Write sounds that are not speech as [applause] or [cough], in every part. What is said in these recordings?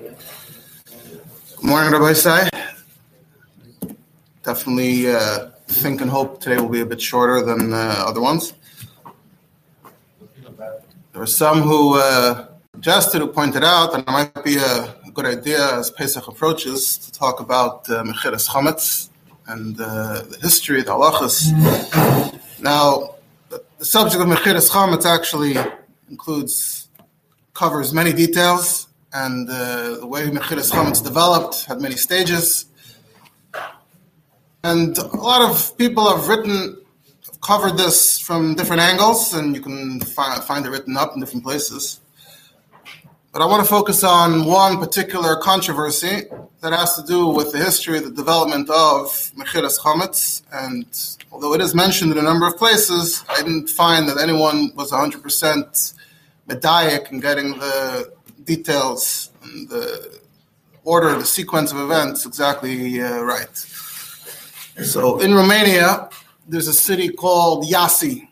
Good morning, Rabbosai. Definitely uh, think and hope today will be a bit shorter than uh, other ones. There are some who uh, who pointed out that it might be a good idea as Pesach approaches to talk about uh, Mechiras Chametz and uh, the history, of the halachas. Now, the, the subject of Mechiras Chametz actually includes, covers many details, and uh, the way Mechiras Chametz developed had many stages. And a lot of people have written, have covered this from different angles, and you can fi- find it written up in different places. But I want to focus on one particular controversy that has to do with the history, the development of Mechiras Chametz. And although it is mentioned in a number of places, I didn't find that anyone was 100% medaic in getting the details and the order, the sequence of events exactly uh, right. So in Romania, there's a city called Yasi.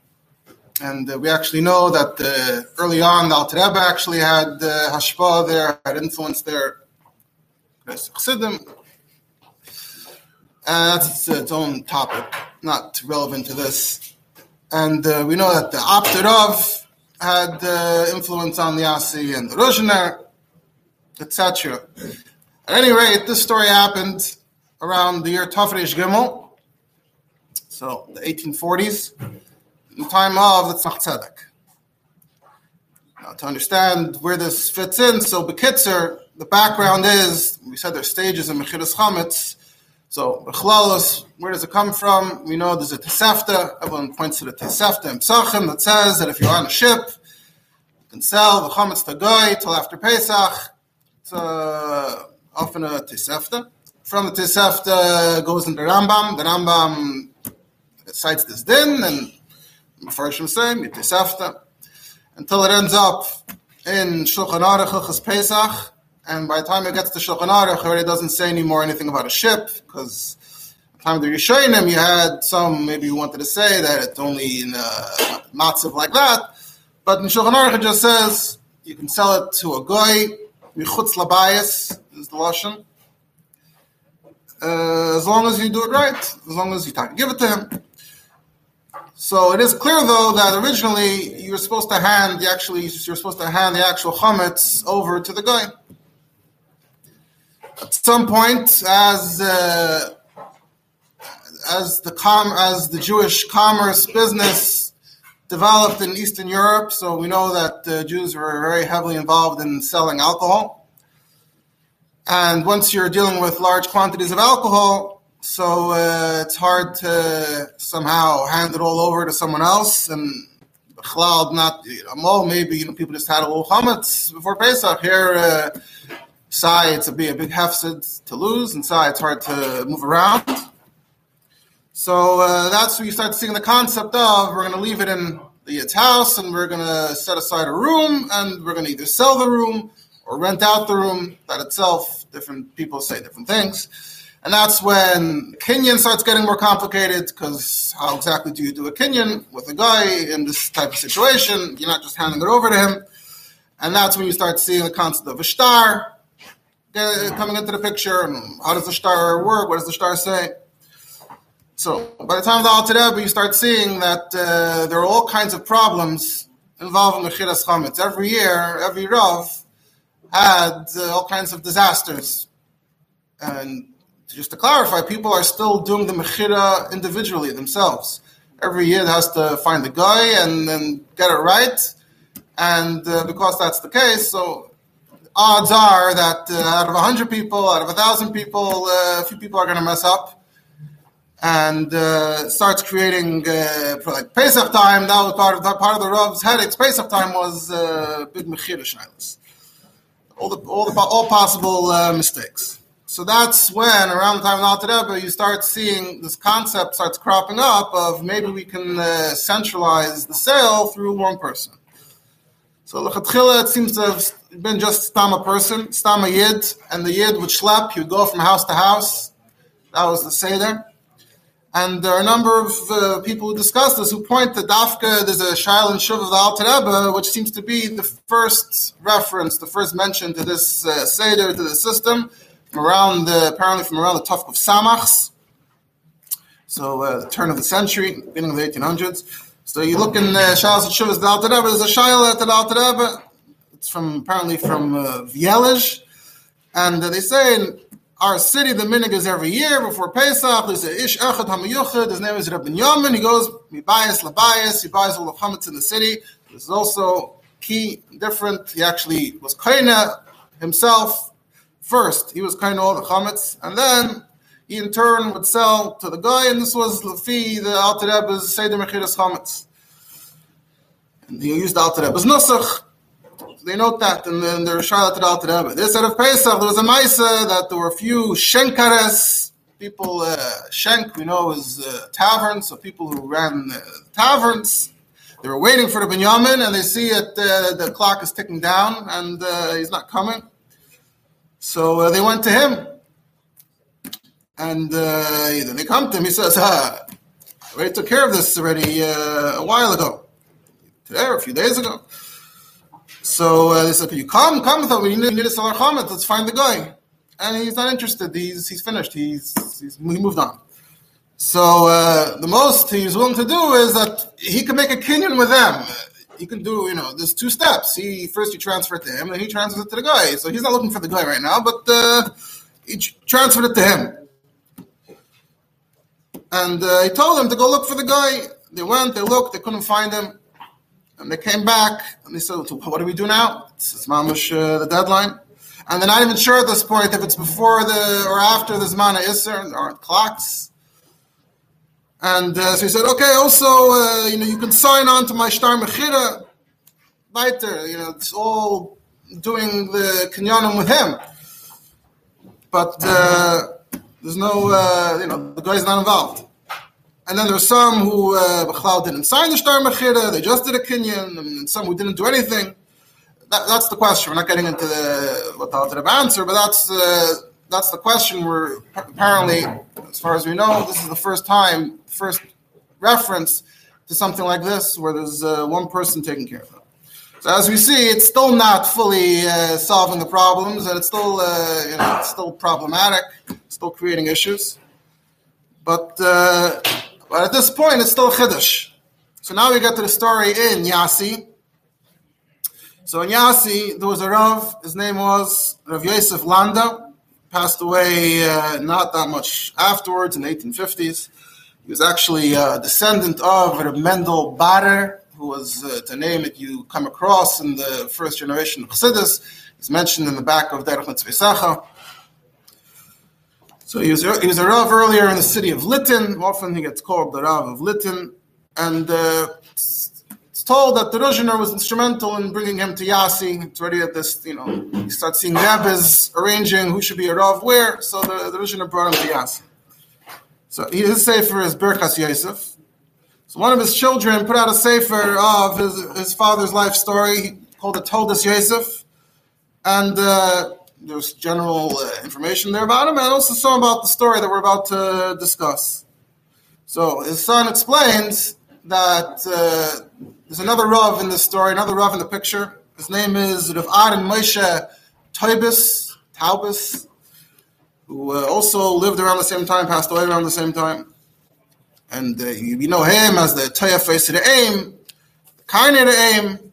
And uh, we actually know that uh, early on, the Alter Rebbe actually had uh, hashpa there, had influence there. And that's its, its, own topic, not relevant to this. And uh, we know that the Apter Rav had uh, influence on the Yasi and the Ruzhiner, etc. At any rate, this story happened around the year Tafresh Gimel, so the 1840s, in the time of the Tzemach Tzedek. Now, to understand where this fits in, so Bekitzer, the background is, we said there's stages in Mechiras Chametz, so Bechlalos, where does it come from? We know there's a Tosefta, everyone points to the Tosefta in that says that if you're on a ship, you can sell the Chametz to Goy till after Pesach, it's uh, often a Tosefta from the Tosefta goes into Rambam. The Rambam cites this din, and Mepharshim say Tosefta, until it ends up in Shulchan Aruch Pesach. And by the time it gets to Shulchan Aruch, it already doesn't say anymore anything about a ship, because at the time of the Rishonim, you had some maybe you wanted to say that it's only in a matzav like that. But in Shulchan Aruch, it just says you can sell it to a guy, Michutz Labayas is the Lashon uh, as long as you do it right, as long as you give it to him. So it is clear, though, that originally you were supposed to hand the actually you're supposed to hand the actual chametz over to the guy. At some point, as uh, as the com as the Jewish commerce business developed in Eastern Europe, so we know that the Jews were very heavily involved in selling alcohol. And once you're dealing with large quantities of alcohol, so uh, it's hard to somehow hand it all over to someone else. And cloud, not well, maybe you know people just had a little chametz before Pesach. Here, uh, Sai, it's a be a big hefsid to lose, and Sai, it's hard to move around. So uh, that's where you start seeing the concept of we're going to leave it in the Yid's house, and we're going to set aside a room, and we're going to either sell the room or rent out the room. That itself, different people say different things. And that's when Kinyan starts getting more complicated because how exactly do you do a Kinyan with a guy in this type of situation? You're not just handing it over to him. And that's when you start seeing the concept of a star coming into the picture. How does the star work? What does the star say? So by the time of the Alter Rebbe, you start seeing that uh, there are all kinds of problems involving the Chiras Chametz. Every year, every Rav had uh, all kinds of disasters. And just to clarify, people are still doing the Mechira individually themselves. Every year it has to find the guy and then get it right. And uh, because that's the case, so odds are that uh, out of 100 people, out of 1,000 people, uh, a few people are going to mess up. And uh, starts creating uh, like Pesach time. That was part of the, part of the Rav's headaches. Pesach time was uh, big mechira shilas all the all the all possible uh, mistakes. So that's when, around the time of Alter Rebbe, you start seeing this concept starts cropping up of maybe we can uh, centralize the sale through one person. So lechatchila, it seems to have been just stam a person, stam a yid, and the yid would schlep. He would go from house to house. That was the seder. And there are a number of uh, people who discuss this who point to Dafka, there's a Shail and Shuv of the Alter Rebbe, which seems to be the first reference, the first mention to this uh, Seder, to the system, from around the, apparently from around the Tufk of Samachs. So, uh, the turn of the century, beginning of the 1800s. So you look in uh, Shail and Shuv of the Alter Rebbe, there's a Shail at the Alter Rebbe. It's from, apparently from uh. And uh, they say in our city, the minig is every year before Pesach. There's a ish echad hamayuchad. His name is Rabbi Yamin. He goes mibayas labayas. He buys all the chametz in the city. This is also key, different. He actually was kaina himself first. He was kaina all the chametz, and then he in turn would sell to the guy. And this was lafi the Alter Rebbe's seder mechiras chametz. And he used the Alter Rebbe's nusach they note that and then they're Charlotte Al Rebbe. This said of Pesach, there was a Maisa that there were a few Shenkares, people, uh, Shenk, we know is uh, taverns, so people who ran uh, taverns. They were waiting for the Binyamin and they see that uh, the clock is ticking down and uh, he's not coming. So uh, they went to him. And uh, then they come to him. He says, ah, I already took care of this already a while ago. Today or a few days ago. So uh, they said, "Can you come? Come with us. We need, need to sell our chametz. Let's find the guy." And he's not interested. He's he's finished. He's, he's he moved on. So uh, the most he's willing to do is that he can make a kinyan with them. He can do, you know, there's two steps. He first you transfer it to him, and he transfers it to the guy. So he's not looking for the guy right now, but uh, he transferred it to him. And uh, he told them to go look for the guy. They went, they looked, they couldn't find him. And they came back and they said, "What do we do now? It's, it's uh, the deadline." And they're not even sure at this point if it's before the or after the Zmana Isser or clocks. And uh, so he said, "Okay, also, uh, you know, you can sign on to my Shtar Mechira, weiter. You know, it's all doing the kinyanim with him, but uh, there's no, uh, you know, the guy's not involved." And then there's some who uh, didn't sign the Shtar Mechira, they just did a Kinyan, and some who didn't do anything. That, that's the question. We're not getting into the, what the Alter answer, but that's, uh, that's the question where apparently, as far as we know, this is the first time, first reference to something like this where there's uh, one person taking care of it. So as we see, it's still not fully uh, solving the problems, and it's still, uh, you know, it's still problematic, still creating issues. But uh, but at this point, it's still Chiddush. So now we get to the story in Yasi. So in Yasi, there was a Rav, his name was Rav Yosef Landa, passed away uh, not that much afterwards in the 1850s. He was actually a descendant of Rav Mendel Bader, who was, uh, to name it, you come across in the first generation of Chassidus. He's mentioned in the back of Derech Mitzvah so he was, he was a Rav earlier in the city of Litin. Often he gets called the Rav of Litin. And uh, it's, told that the Ruzhiner was instrumental in bringing him to Yasi. It's already at this, you know, he starts seeing Rebbe's arranging who should be a Rav where. So the, the Ruzhiner brought him to Yasi. So his sefer is Birkas Yosef. So one of his children put out a sefer of his, his father's life story. He called it Toldos Yosef. And uh, there's general uh, information there about him, and also some about the story that we're about to discuss. So his son explains that uh, there's another Rav in the story, another Rav in the picture. His name is Rav Aaron Moshe Taubes, Taubes, who uh, also lived around the same time, passed away around the same time. And uh, you, you, know him as the Toya face of the aim, kind of the aim,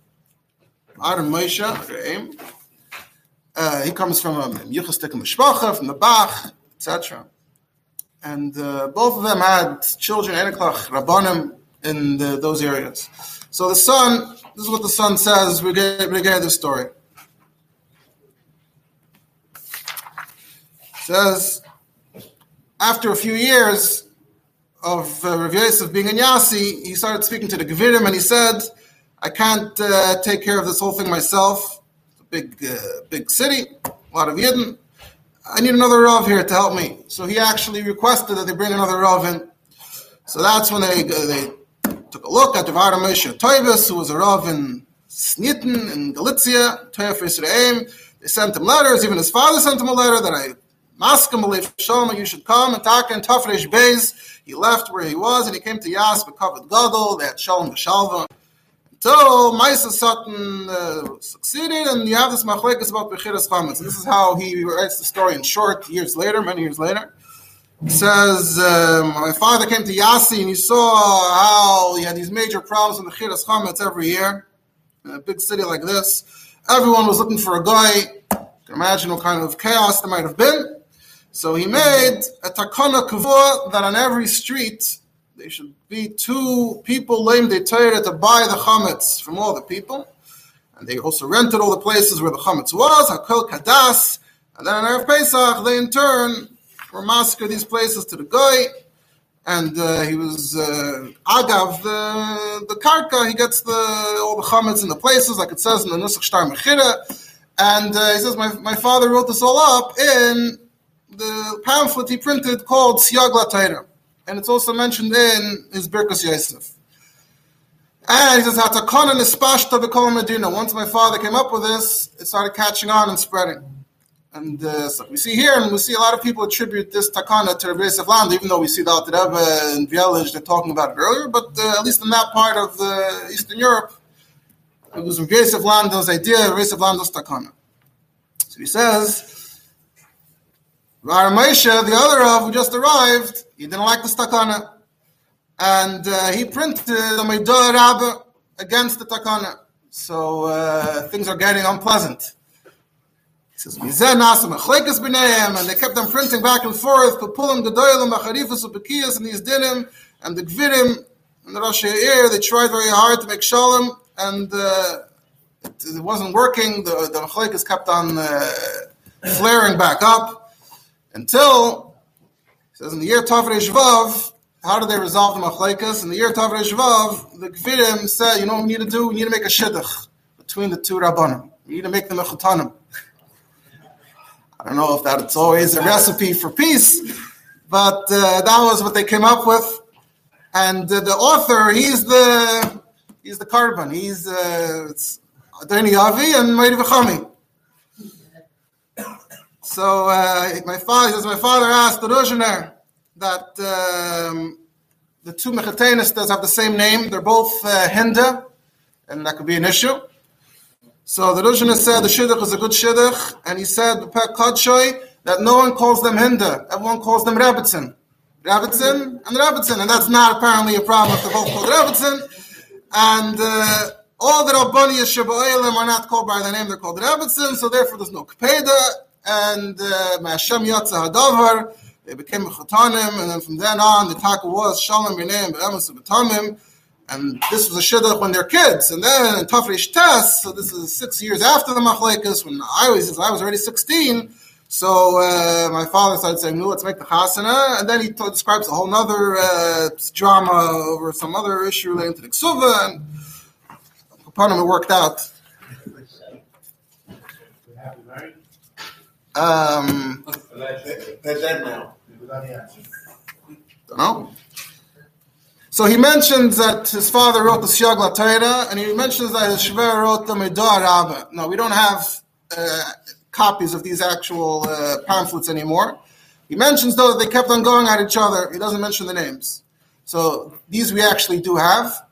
Aaron Moshe, the aim. Uh, he comes from Yuchastik Mishpacha, from the Bach, etc. And uh, both of them had children, Rabbanim, in the, those areas. So the son, this is what the son says—we regarding the story. says, after a few years of uh, Rav Yosef being in Yasi, he started speaking to the Gevirim and he said, I can't uh, take care of this whole thing myself big, uh, big city, a lot of Yidden. I need another Rav here to help me. So he actually requested that they bring another Rav in. So that's when they uh, they took a look at the Vara Moshe Toivis, who was a Rav in Sniatyn in Galicia, Toyaf Israel. They sent him letters. Even his father sent him a letter that I Maskam Shalom, you should come and talk and Tafresh Beis. He left where he was and he came to Yas Bekavad Gadol. They had Shalom Shalva. Until Maisa Sutton uh, succeeded, and you have this machlekes about Mechiras Chametz. This is how he writes the story in short, years later, many years later. He says, um, My father came to Yasi and he saw how he had these major problems with the Chiras Chametz every year in a big city like this. Everyone was looking for a guy. You can imagine what kind of chaos there might have been. So he made a takana kavua that on every street there should be two people named the Torah to buy the chametz from all the people. And they also rented all the places where the chametz was, Hakol Kadas. And then on Erev Pesach, they in turn were massacred these places to the guy. And uh, he was uh, agav the the karka. He gets the all the chametz in the places, like it says in the Nusach Shtar Mechira. And uh, he says, my, my father wrote this all up in the pamphlet he printed called Siyag Torah, and it's also mentioned in his Birkas Yosef. And he says, "Hatakonan ispashta b'kol Medina." Once my father came up with this, it started catching on and spreading. And uh, so we see here, and we see a lot of people attribute this takana to Rabbi Yosef Landa, even though we see the Alter and Bielish, they're talking about it earlier. But uh, at least in that part of uh, Eastern Europe, it was Rabbi Yosef Lando's idea, Rabbi Yosef Lando's takana. So he says, Rar Moshe, the other Rav who just arrived, he didn't like the stakana. And uh, he printed the Meidah against the takana. So uh, things are getting unpleasant. He says, and they kept them printing back and forth, Pepulim Gedoylim, Macharifus, Ubekiyas, and these dinim, and the Gvirim, and the Rosh Eir, they tried very hard to make Shalom, and uh, it, it, wasn't working. The, the Mechlekes kept on uh, flaring back up until says in the year Tavre Shvav, how did they resolve the machlekes? In the year Tavre Shvav, the Gvirim said, you know what we need to do? We need to make a shidduch between the two rabbanim. We need to make them a chutanim. I don't know if that's always a recipe for peace, but uh, that was what they came up with. And uh, the author, he's the he's the carbon. He's uh, Adoni Avi and Meiri V'chami. So uh, my father, as my father asked the Ruzhiner that um, the two Mechatenistas have the same name. They're both uh, Hinda, and that could be an issue. So the Ruzhiner said the Shidduch is a good Shidduch, and he said that no one calls them Hinda. Everyone calls them Rebbitzin. Rebbitzin and Rebbitzin, and that's not apparently a problem if they're both called Rebbitzin. And uh, all the Rabbani Yeshiva are not called by the name, they're called Rebbitzin, so therefore there's no Kapeda, and Hashem uh, Yatza Hadavar, they became a Chatanim, and then from then on, the taka was Shalom B'neim B'emes B'tamim, and this was a shidduch when they're kids, and then in Tafresh Tes, so this is six years after the Machlekes, when I was, I was already 16, so uh, my father started saying, "No, let's make the chasana," and then he t- describes a whole other uh, drama over some other issue related to the ksuva, and upon him it worked out. Um, They're dead now. Don't know. So he mentions that his father wrote the Siag Torah, and he mentions that his Shver wrote the Midar Rabba. No, we don't have uh, copies of these actual uh, pamphlets anymore. He mentions though that they kept on going at each other. He doesn't mention the names. So these we actually do have.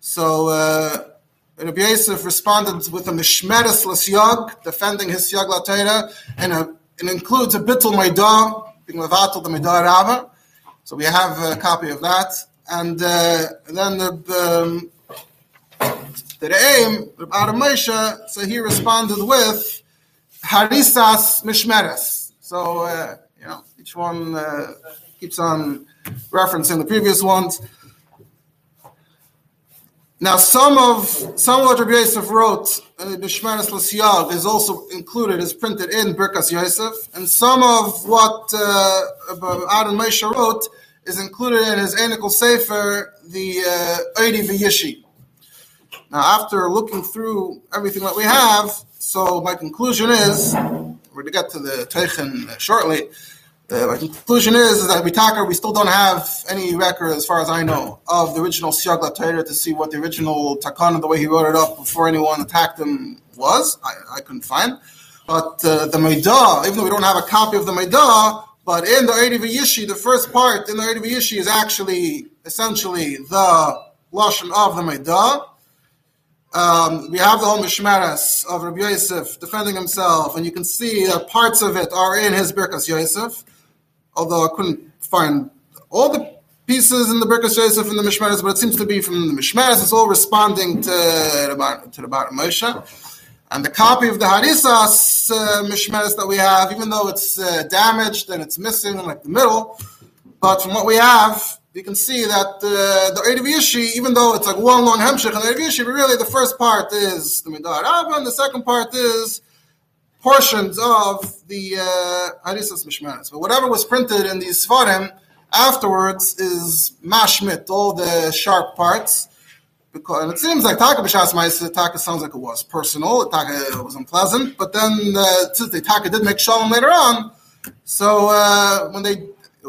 So uh, Rabbi Yosef responded with a mishmeres l'syag, defending his syag and a, it includes a bittul meidah, being levatel the meidah rabba. So we have a copy of that, and uh, then the um, the aim, Rabbi Moshe, so he responded with harisas mishmeres. So uh, you know, each one uh, keeps on referencing the previous ones. Now, some of some of what Rabbi Yosef wrote the Bishmaris L'Siyag is also included, is printed in Birkas Yosef, and some of what uh, Aaron Moshe wrote is included in his Enikel Sefer, the uh, Eidi V'Yishi. Now, after looking through everything that we have, so my conclusion is, we're going to get to the Teichen shortly, the conclusion is, is that Bitaka, we still don't have any record, as far as I know, of the original Siag Torah to see what the original Takana, the way he wrote it up before anyone attacked him, was. I, I couldn't find. But uh, the Maidah, even though we don't have a copy of the Maidah, but in the Erev Yishi, the first part in the Erev Yishi is actually essentially the Lashon of the Maidah. Um, we have the whole Mishmeres of Rabbi Yosef defending himself, and you can see that parts of it are in his Birkas Yosef, although I couldn't find all the pieces in the Birkas Yosef and the Mishmeres, but it seems to be from the Mishmeres. It's all responding to, to the Bar Moshe. And the copy of the Harisas uh, that we have, even though it's uh, damaged and it's missing in like the middle, but from what we have, you can see that uh, the Erev Yishi, even though it's like one long hemshich in the Erev but really the first part is the Midah Rabbah, and the second part is portions of the uh, Harisas Mishmeres. But whatever was printed in these Svarim afterwards is mashmit, all the sharp parts. Because it seems like Taka B'Shas Taka sounds like it was personal, Taka was unpleasant, but then uh, since the Taka did make shalom later on, so uh, when they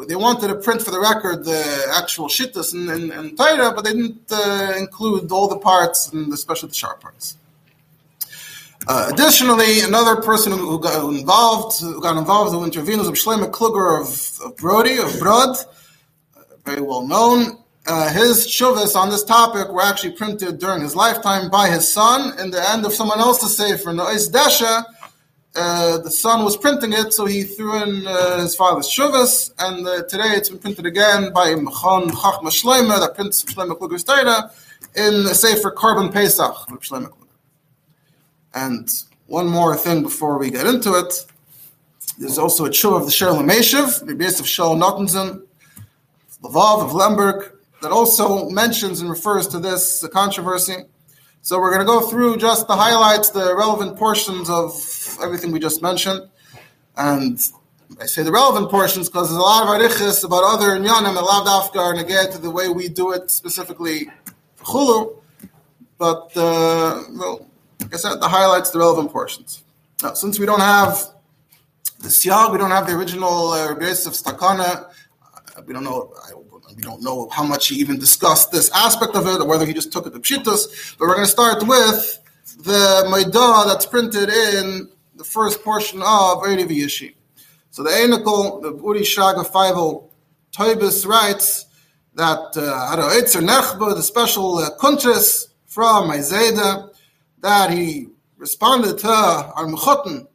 they wanted to print for the record the actual shittas and, and, and Torah, but they didn't uh, include all the parts, and especially the sharp parts. Uh, additionally, another person who got involved, who got involved, who intervened, was Shlomo Kluger of, of Brody, of Brod, uh, very well known. Uh, his shuvas on this topic were actually printed during his lifetime by his son in the end of someone else's sefer, Nois Desha, uh, the son was printing it, so he threw in uh, his father's shuvas, and uh, today it's been printed again by Mechon Chachma Shleimer, that prints Shlomo Kluger's Torah, in the Sefer Korban Pesach Kluger. And one more thing before we get into it, there's also a tshuva of the Shoel U'Meshiv, the base of Shaul Nathanson, Lavav of Lemberg, that also mentions and refers to this controversy. So we're going to go through just the highlights, the relevant portions of everything we just mentioned. And I say the relevant portions because there's a lot of arichis about other inyanim that lav dafka are negate to the way we do it specifically chulu. But, uh, well, like I said, the highlights, the relevant portions. Now, since we don't have the siag, we don't have the original uh, of Stakana, uh, we don't know, I we don't know how much he even discussed this aspect of it, or whether he just took it to pshitas. But we're going to start with the Maidah that's printed in the first portion of Erev Yishi. So the Einikel, the Uri Shraga Feivel Toibis writes that uh, Itzer Nechba, the special uh, from Isaiah, that he responded to Armuchotten,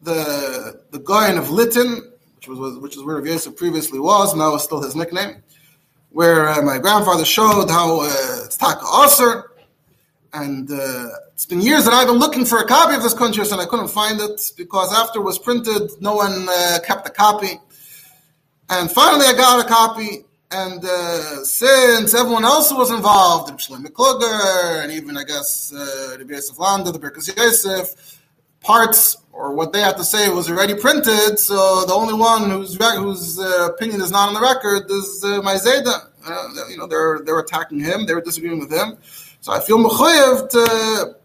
the the Goyen of Litin, which was which is where Rav Yosef previously was, now is still his nickname, where uh, my grandfather showed how uh, it's taka aser, and uh, it's been years that I've been looking for a copy of this kuntris and I couldn't find it because after it was printed, no one uh, kept a copy, and finally I got a copy. And uh, since everyone else was involved, Shlomo Kluger, and even I guess uh, the Yosef Landa, the Birkas Yosef, parts or what they had to say was already printed. So the only one whose whose uh, opinion is not on the record is uh, Maizeda. Uh, you know, they're they're attacking him. They're disagreeing with him. So I feel mechayev to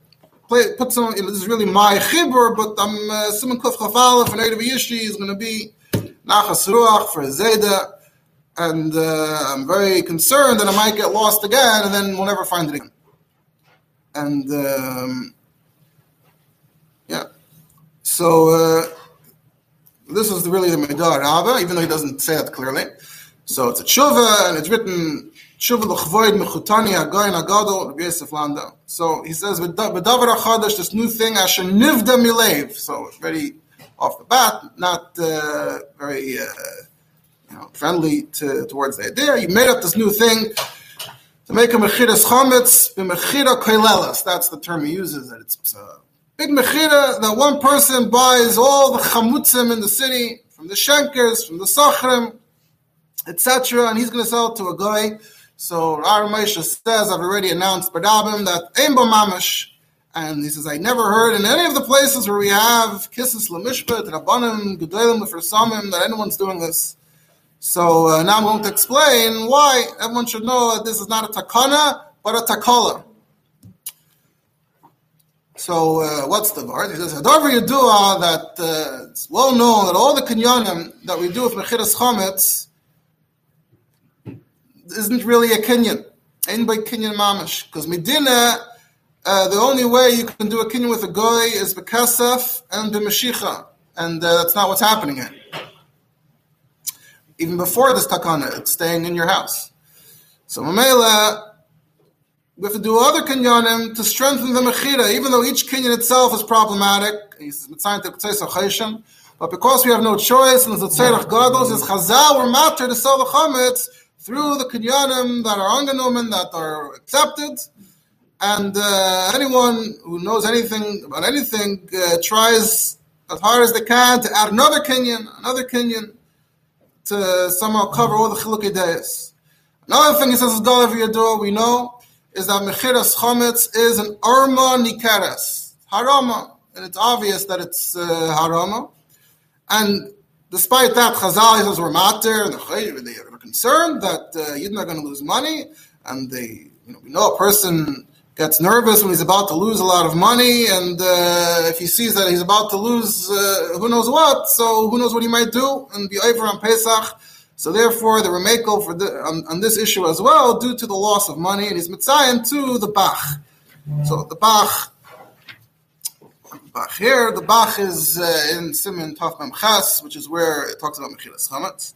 play, put some. You know, this is really my chibur, but I'm uh, Simon Chafalef and Erev Yishi is going to be Nachas Ruach for Zeda. And uh, I'm very concerned that I might get lost again, and then we'll never find it again. And um, yeah, so uh, this is really the Midah Rabba, even though he doesn't say that clearly. So it's a tshuva, and it's written tshuva l'chvoid mechutani agayin agadol Rabbi Yosef Landa. So he says b'davar achadash this new thing asher nivda milev. So very off the bat, not uh, very uh, you know friendly to, towards the idea. He made up this new thing to make a mechiras chametz b'mechira koilelas. That's the term he uses. That it's uh, big mechira that one person buys all the chamutzim in the city from the shankers, from the sachrim, etc., and he's going to sell it to a guy. So our Moshe says, I've already announced Badabim that Aimbo Mamish, and he says, I never heard in any of the places where we have kisses lemishpet, rabbanim, gedolim, samim that anyone's doing this. So uh, now I'm going to explain why everyone should know that this is not a takana, but a takala. So uh, what's the word? He says, Hadavar Yadua, that uh, it's well known that all the kinyanim that we do with Mechiras Chometz isn't really a kinyan. Ain't by kinyan mamish. Because Medina, uh, the only way you can do a kinyan with a goy is bekesef and b'mashicha, and uh, that's not what's happening here. Even before this takana, it's staying in your house. So mamela, we have to do other kinyanim to strengthen the mechira, even though each kinyan itself is problematic. But because we have no choice, and the tzerach gadol is chazal, we're matter to sell the chametz through the kinyanim that are angenomen, that are accepted. And uh, anyone who knows anything about anything uh, tries as hard as they can to add another kinyan, another kinyan, to somehow cover all the chilukei days. Another thing he says is Galav Yadur, we know, is that Mechiras Chometz is an Arma Nikeres, Harama. And it's obvious that it's uh, Harama. And despite that, Chazal says we're matter, and they are concerned that uh, Yidden are going to lose money, and they, you know, we know a person gets nervous when he's about to lose a lot of money, and uh, if he sees that he's about to lose uh, who knows what, so who knows what he might do, and be over on Pesach. So therefore, the Remeko for the, on, on, this issue as well, due to the loss of money, and he's mitzayin to the Bach. So the Bach Bach here. The Bach is uh, in Simon Taf Chas, which is where it talks about Mechilas Chametz.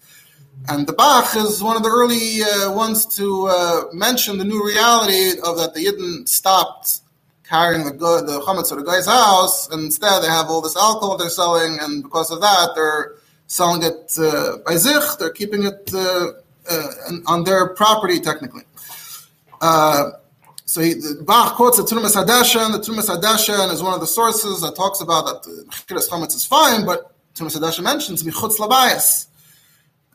And the Bach is one of the early uh, ones to uh, mention the new reality of that the Yidden stopped carrying the the chametz to the guy's house, and instead they have all this alcohol they're selling, and because of that they're selling it uh, by zich, they're keeping it uh, uh, on their property technically. Uh, so he, the Bach quotes the Terumas Hadeshen. The Terumas Hadeshen is one of the sources that talks about that the Chametz is fine, but Terumas Hadeshen mentions Michutz Labayas.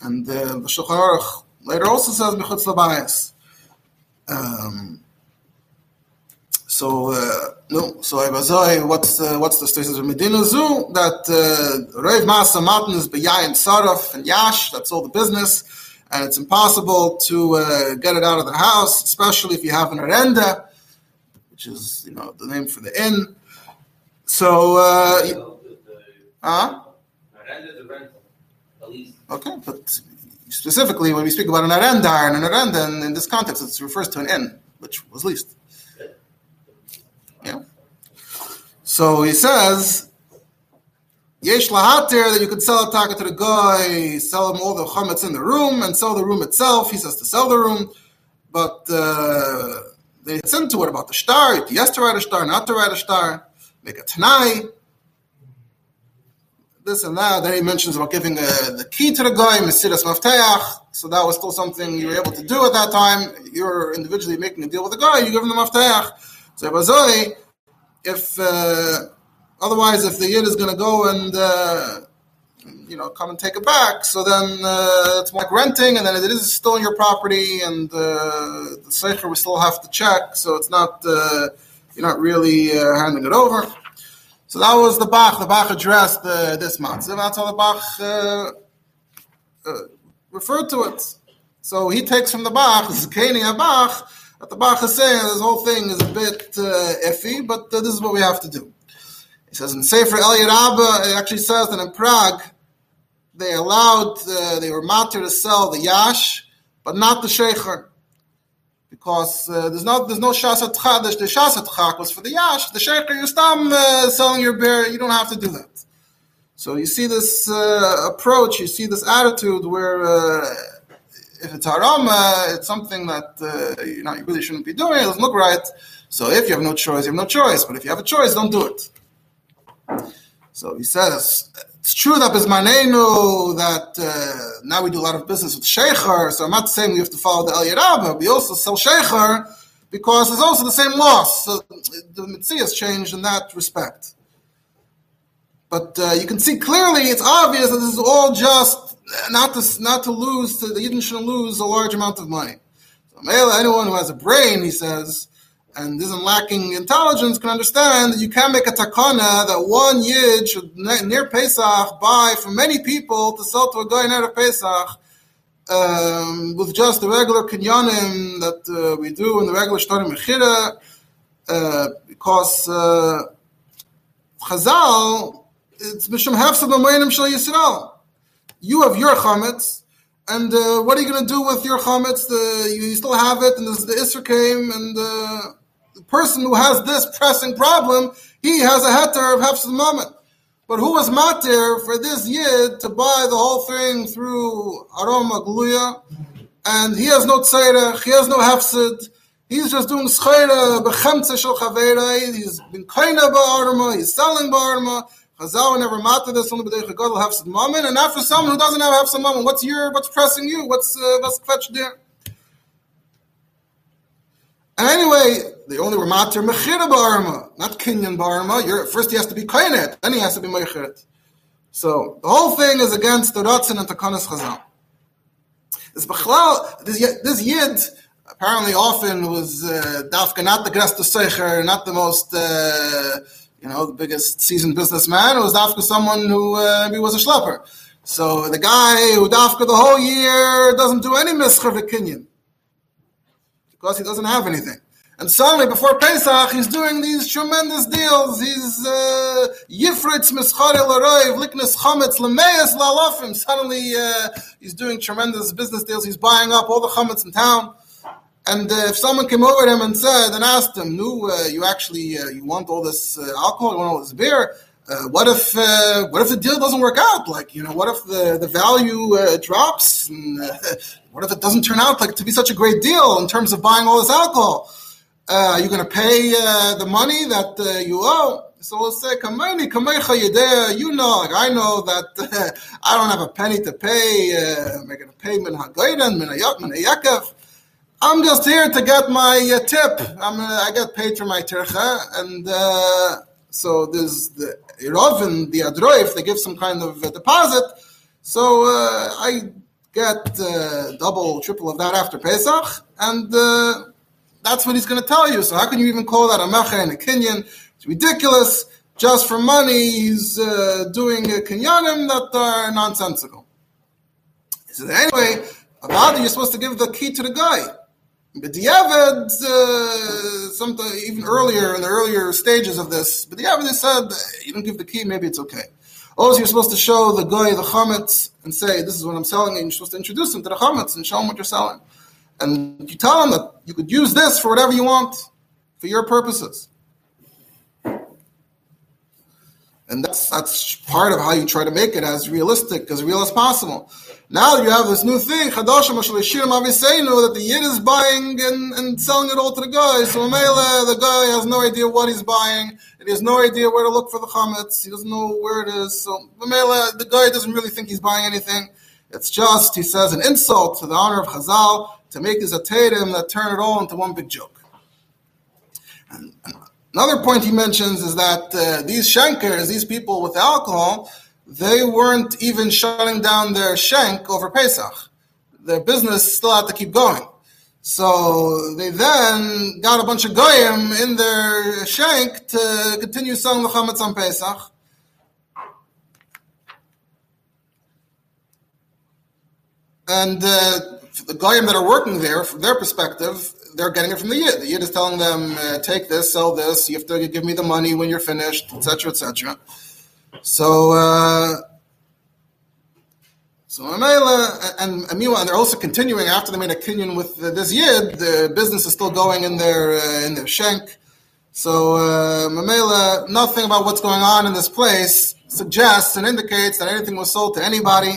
And uh, the Shulchan Aruch later also says Labayas. Um, so uh, no, so I what's uh, what's the status of Medina Zoo that uh, Rav Masa Matan is B'Yayin Saraf and Yash. That's all the business and it's impossible to uh, get it out of the house, especially if you have an arenda, which is you know the name for the inn. So, uh, huh? Okay, but specifically when we speak about an arenda and an arenda, in, in this context, it refers to an inn, which was leased. Yeah. So he says Yesh lahatir that you could sell a taka to the guy, sell him all the chametz in the room, and sell the room itself. He says to sell the room, but uh, they send to it about the star. Yes to write a star, not to write a star. Make a tanai. This and that. Then he mentions about giving uh, the key to the guy, mesiras mafteach. So that was still something you were able to do at that time. You're individually making a deal with the guy. You give him the mafteach. So if. Uh, Otherwise, if the yid is going to go and uh, you know come and take it back, so then uh, it's like renting, and then it is still your property, and uh, the seicher we still have to check. So it's not uh, you're not really handing it over. So that was the Bach. The Bach addressed uh, this matzah. That's how the Bach referred to it. So he takes from the Bach, Kani Bach, that the Bach is saying this whole thing is a bit iffy, but this is what we have to do. He says in Sefer Eliyahu Rabbah, it actually says that in Prague, they allowed, uh, they were matter to sell the yash, but not the shecher. Because uh, there's no there's no shasat chadash. The shasat chak was for the yash. The shecher, you're uh, selling your beer. You don't have to do that. So you see this uh, approach, you see this attitude where uh, if it's haram, uh, it's something that uh, you know you really shouldn't be doing. It doesn't look right. So if you have no choice, you have no choice. But if you have a choice, don't do it. So he says, it's true that Bismanenu, that uh, now we do a lot of business with Sheikher, so I'm not saying we have to follow the Eliyahu Rabbah, we also sell Sheikher because it's also the same loss. So the Mitzvah has changed in that respect. But uh, you can see clearly, it's obvious that this is all just not to, not to lose, to, the Yidden shouldn't lose a large amount of money. So anyone who has a brain, he says, and isn't lacking intelligence can understand that you can make a takana that one yid should near Pesach buy from many people to sell to a guy near Pesach um, with just the regular kinyanim that uh, we do in the regular shtarim mechira uh, because uh, Chazal it's mishum hefsad mamayim shel Yisrael. You have your chametz. And uh, what are you going to do with your chametz? You, still have it, and the Isra came, and uh, the person who has this pressing problem, he has a heter of hefsed moment. But who was matir for this yid to buy the whole thing through aroma gluya, and he has no tzedek, he has no hefsed, he's just doing schayra bechemtze shel chavera, he's been kaina ba'arma, he's selling ba'arma, Chazal never matter this only b'dei chagadol hefsed moment, and after someone who doesn't have hefsed moment, what's your, what's pressing you, what's, uh, what's fetched there? Anyway, they only were mechira barma, not kinyan barma. You're, first he has to be kainet, then he has to be mechiret. So the whole thing is against the ratzin and takanas chazal. This bechlal, this, this yid apparently often was uh, dafka not the gresta seicher, not the most, uh, you know, the biggest seasoned businessman. It was dafka someone who uh, maybe was a schlepper. So the guy who dafka the whole year doesn't do any mischer v'kinyan because he doesn't have anything. And suddenly, before Pesach, he's doing these tremendous deals. He's uh, Yifritz Mischarel Aroiv, Liknes Chametz, Lemeas Lalafim. Suddenly, uh, he's doing tremendous business deals. He's buying up all the chametz in town. And uh, if someone came over to him and said and asked him, "No, uh, you actually uh, you want all this uh, alcohol, you want all this beer? Uh, what if uh, what if the deal doesn't work out? Like you know, what if the the value uh, drops? And, what if it doesn't turn out like to be such a great deal in terms of buying all this alcohol? Uh, are you going to pay uh, the money that uh, you owe? So we'll say, "Kamani kamecha You know, like I know that uh, I don't have a penny to pay. I'm going to pay I'm just here to get my uh, tip. I'm I get paid for my tircha and. So there's the Irov and the Adroif, they give some kind of deposit. So uh, I get uh, double, triple of that after Pesach, and uh, that's what he's going to tell you. So how can you even call that a Mecha and a Kinyan? It's ridiculous. Just for money, he's uh, doing a Kinyanim that are nonsensical. Says, anyway, about you're supposed to give the key to the guy. But Diavad, uh, sometime even earlier in the earlier stages of this, but they said you don't give the key, maybe it's okay. Also, you're supposed to show the guy the chametz and say, "This is what I'm selling," and you're supposed to introduce him to the chametz and show him what you're selling. And you tell him that you could use this for whatever you want, for your purposes. And that's that's part of how you try to make it as realistic, as real as possible. Now you have this new thing, that the Yid is buying and, and selling it all to the guy. So Mele, the guy has no idea what he's buying, and he has no idea where to look for the chametz. He doesn't know where it is. So Mele, the guy doesn't really think he's buying anything. It's just, he says, an insult to the honor of Chazal to make this a tatum that turn it all into one big joke. And, and another point he mentions is that uh, these shankers, these people with alcohol, they weren't even shutting down their shank over Pesach. Their business still had to keep going. So they then got a bunch of goyim in their shank to continue selling the chametz on Pesach. And uh, the goyim that are working there, from their perspective, they're getting it from the yid. The yid is telling them, uh, "Take this, sell this. You have to give me the money when you're finished, etc., etc." So, uh, so Amela and, and they're also continuing after they made a kinyan with this yid. The business is still going in their uh, in their shank. So uh, Mamela, nothing about what's going on in this place suggests and indicates that anything was sold to anybody.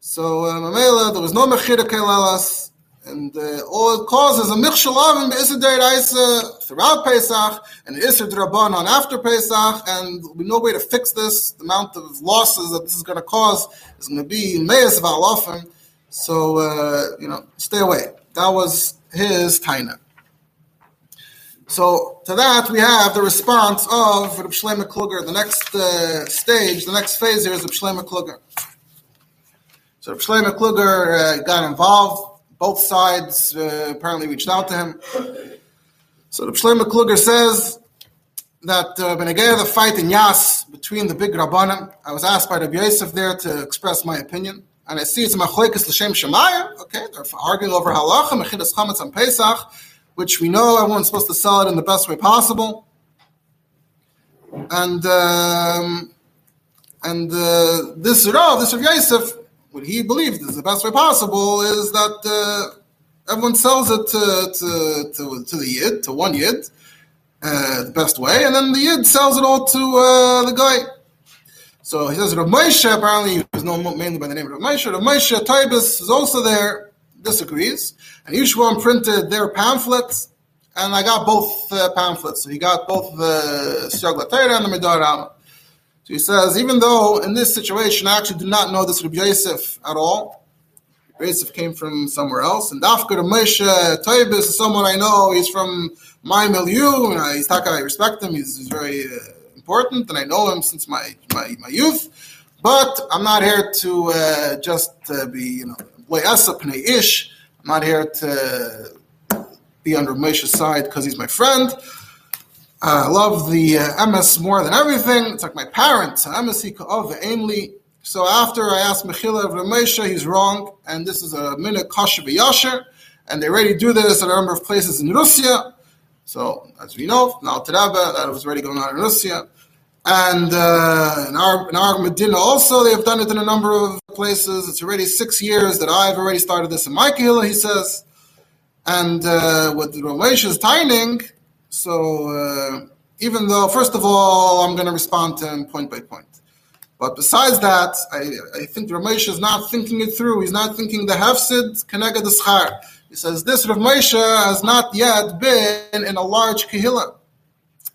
So uh, Mamela, there was no mechira kelalas. And uh, all it causes a michshel avin be'isr throughout Pesach and isr drabanan after Pesach, and we no way to fix this. The amount of losses that this is going to cause is going to be meis v'alofim. So uh, you know, stay away. That was his taina. So to that we have the response of Reb Shlomo Kluger. The next uh, stage, the next phase here is Reb Shlomo Kluger. So Reb Shlomo Kluger uh, got involved both sides uh, apparently reached out to him. So the Shlomo Kluger says that uh, Benegaya, the fight in Yas between the big Rabbanim, I was asked by Rabbi Yosef there to express my opinion. And I see it's a Machoikas L'Shem Shemaya. Okay, they're arguing over halacha, Mechidas Chametz on Pesach, which we know everyone's supposed to sell it in the best way possible. And um, and uh, this Rav, this Rav Yosef, what he believed is the best way possible is that uh, Everyone sells it to, to, to, to the Yid, to one Yid, uh, the best way, and then the Yid sells it all to uh, the guy. So he says Rav Moshe, apparently he was known mainly by the name of Rav Moshe. Rav Moshe Taibis is also there, disagrees. And Yeshua printed their pamphlets, and I got both uh, pamphlets. So he got both the Siag and the Midar So he says, even though in this situation I actually do not know this Rabbi Yosef at all, Yosef came from somewhere else, and Dafka Moshe Taubes is someone I know, he's from my milieu, and I, he's taka, I respect him, he's, he's very uh, important, and I know him since my, my, my youth. But I'm not here to uh, just uh, be, you know, ish. I'm not here to be under Moshe's side because he's my friend. Uh, I love the uh, MS more than everything. It's like my parents. Ainley. So after I asked Mechila of Ramesha, he's wrong, and this is a minute kasha b'yasher, and they already do this at a number of places in Russia. So as we know, now Teraba, that was already going on in Russia. And uh, in, our, in our Medina also, they have done it in a number of places. It's already six years that I've already started this in my Kehillah, he says. And uh, with the Ramesh is tining, so uh, even though, first of all, I'm going to respond to him point by point. But besides that, I, I think Ramesh is not thinking it through. He's not thinking the Hefsid, Kenega the Schar. He says this Rav Moshe has not yet been in a large kahila,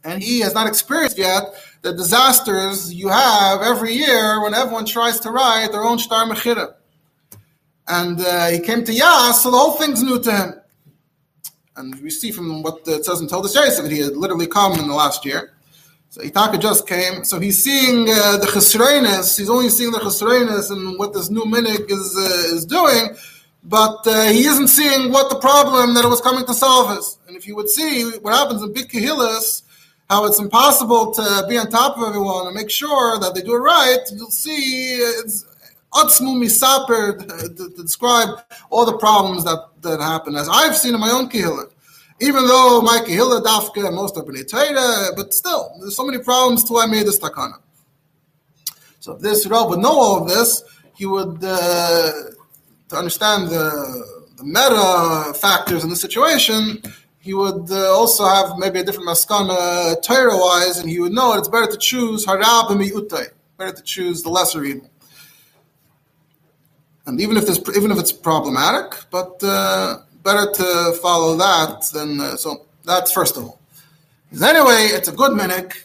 and he has not experienced yet the disasters you have every year when everyone tries to write their own star mechira. And uh, he came to Yas, so the whole thing's new to him. And we see from what it says in Toldus Yosef that he had literally come in the last year. So Itaka just came, so he's seeing uh, the chesreines. He's only seeing the chesreines and what this new minik is uh, is doing but uh, he isn't seeing what the problem that it was coming to solve is. And if you would see what happens in big kahillas, how it's impossible to be on top of everyone and make sure that they do it right, you'll see it's Atzmu Misaper to, describe all the problems that, that happen, as I've seen in my own kahillah. Even though my kahillah dafka most are b'nei but still, there's so many problems to why I made this takana. So if this Rav would know all of this, he would uh, to understand the, the meta factors in the situation, he would uh, also have maybe a different maskana Torah wise, and he would know it's better to choose harab utai, better to choose the lesser evil. And even if this, even if it's problematic, but uh, better to follow that than uh, so. That's first of all. Anyway, it's a good minik.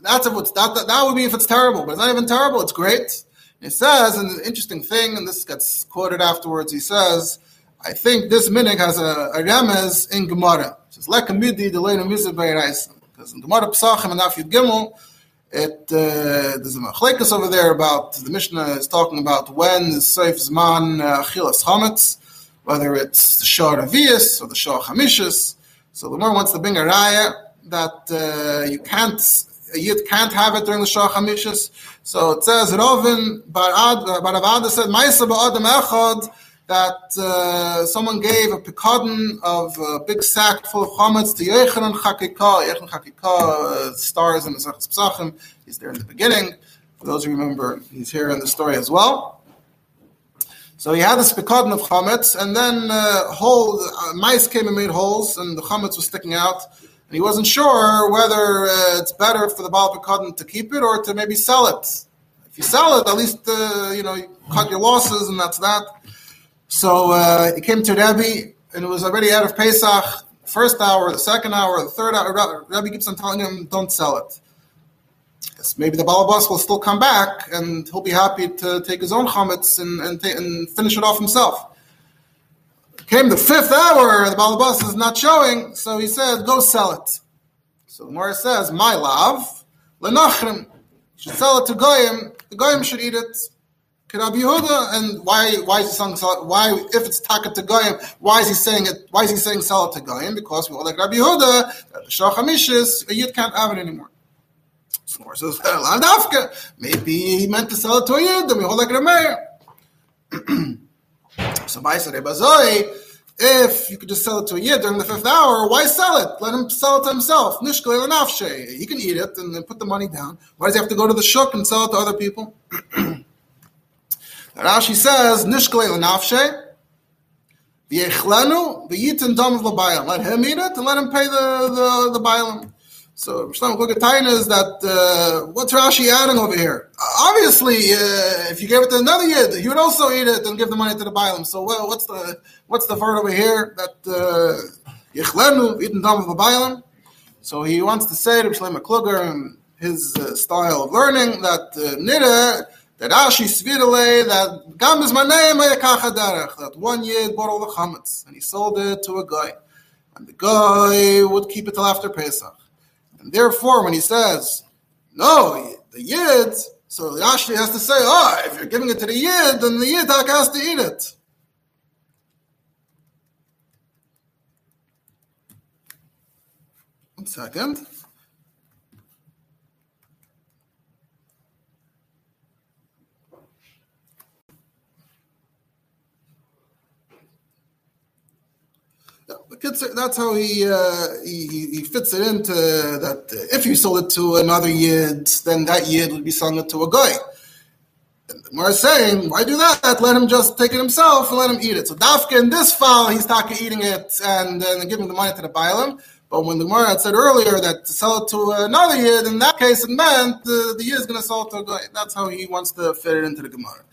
That's a, that, that, that would be if it's terrible, but it's not even terrible. It's great. It says, and the interesting thing, and this gets quoted afterwards, he says, I think this minig has a, a remez in Gemara. It says, Lekamidi, the lane of Because in Gemara Pesachim and Afyud Gimel, it, uh, there's a machlekas over there about, the Mishnah is talking about when is Seif Zman uh, Achilas Chametz, whether it's the Shah Ravias or the Shah Chamishis. So the Gemara wants to bring a raya that uh, you can't a yid can't have it during the Shah Chamishis. So it says, Rovin Barad Baravada said, Maisa Ba'adam Echad, that uh, someone gave a pekadon of a big sack full of chametz to Yechanan Chakika. Yechanan Chakika uh, stars in the Sechas Pesachim. He's there in the beginning. For those who remember, he's here in the story as well. So he had this pekadon of chametz, and then uh, hole, uh, mice came and made holes, and the chametz was sticking out and he wasn't sure whether uh, it's better for the Baal Pekadon to keep it or to maybe sell it. If you sell it, at least uh, you know you cut your losses, and that's that. So uh, he came to Rebbe, and it was already out of Pesach. First hour, the second hour, the third hour. Rebbe keeps on telling him, "Don't sell it." Maybe the Balabas will still come back, and he'll be happy to take his own chametz and, and, ta- and finish it off himself. Came the fifth hour, the Balabas is not showing, so he says, go sell it. So Gemara says, my love, lenachrim, should sell it to Goyim, the Goyim should eat it. Rabbi Yehuda, and why why is he saying why if it's taka to goyim, why is he saying it? Why is he saying sell it to goyim? Because we all like Rabbi Yehuda, shachamishis a yid can't have it anymore. So says Landafka. Maybe he meant to sell it to a yid, then we all like Rameir. [clears throat] So by Bazoi, if you could just sell it to a yid during the fifth hour, why sell it? Let him sell it to himself. Nishkle nafshe. He can eat it and then put the money down. Why does he have to go to the shuk and sell it to other people? [clears throat] Rashi says, Nishkle nafshe. V'yechlenu v'yitin dam of l'bayim. Let him eat it and let him pay the the the bayim. So Shlomo Klugataina is that uh, what's Rashi adding over here? Obviously, uh, if you gave it to another yid, he would also eat it and give the money to the bayim. So well, what's the what's the word over here that uh, yechlenu v'yitin dam of l'bayim? So he wants to say to Shlomo Kluger and his uh, style of learning that uh, nida that Rashi svirale that gam is my name that one yid bought all the chametz and he sold it to a guy, and the guy would keep it till after Pesach, and therefore when he says no the yid, so Rashi has to say oh if you're giving it to the yid then the yid has to eat it. One second. That's how he, uh, he he fits it into that. If you sold it to another yid, then that yid would be selling it to a guy. Is saying, why do that? Let him just take it himself and let him eat it. So Dafka in this file, he's talking eating it and then giving the money to the Bailam. But when the Gemara had said earlier that to sell it to another yid, in that case it meant the, the yid is going to sell it to a guy. That's how he wants to fit it into the Gemara.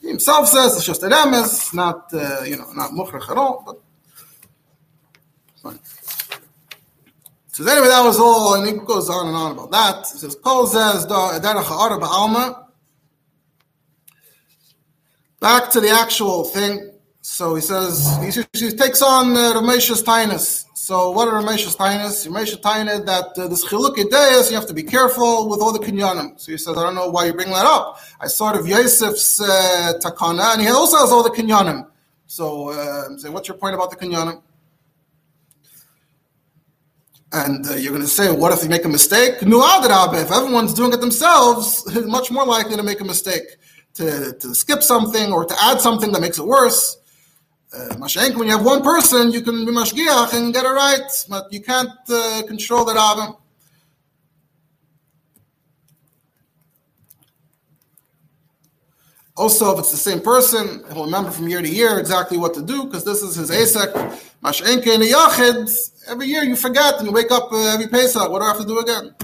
He himself says it's just a remez, not uh, you know not mukhrach at all, but So anyway, that was all, and he goes on and on about that. He says, Kol says ba'alma. Back to the actual thing. So he says, he, he takes on uh, Ramesh's Tainus. So what are Ramesh's Tainus? Ramesh's Tainus that uh, this Chiluk Ideas, you have to be careful with all the kinyanim. So he says, I don't know why you bring that up. I sort of Yosef's uh, Takana, and he also has all the kinyanim. So uh, I'm saying, what's your point about the kinyanim? And uh, you're going to say, what if they make a mistake? If everyone's doing it themselves, it's much more likely to make a mistake, to, to skip something or to add something that makes it worse. Uh, when you have one person, you can be mashgiach and get it right, but you can't uh, control the rabbin. Also, if it's the same person, he'll remember from year to year exactly what to do because this is his asek. Mashenke and yachid. Every year you forget and you wake up uh, every Pesach. What do I have to do again?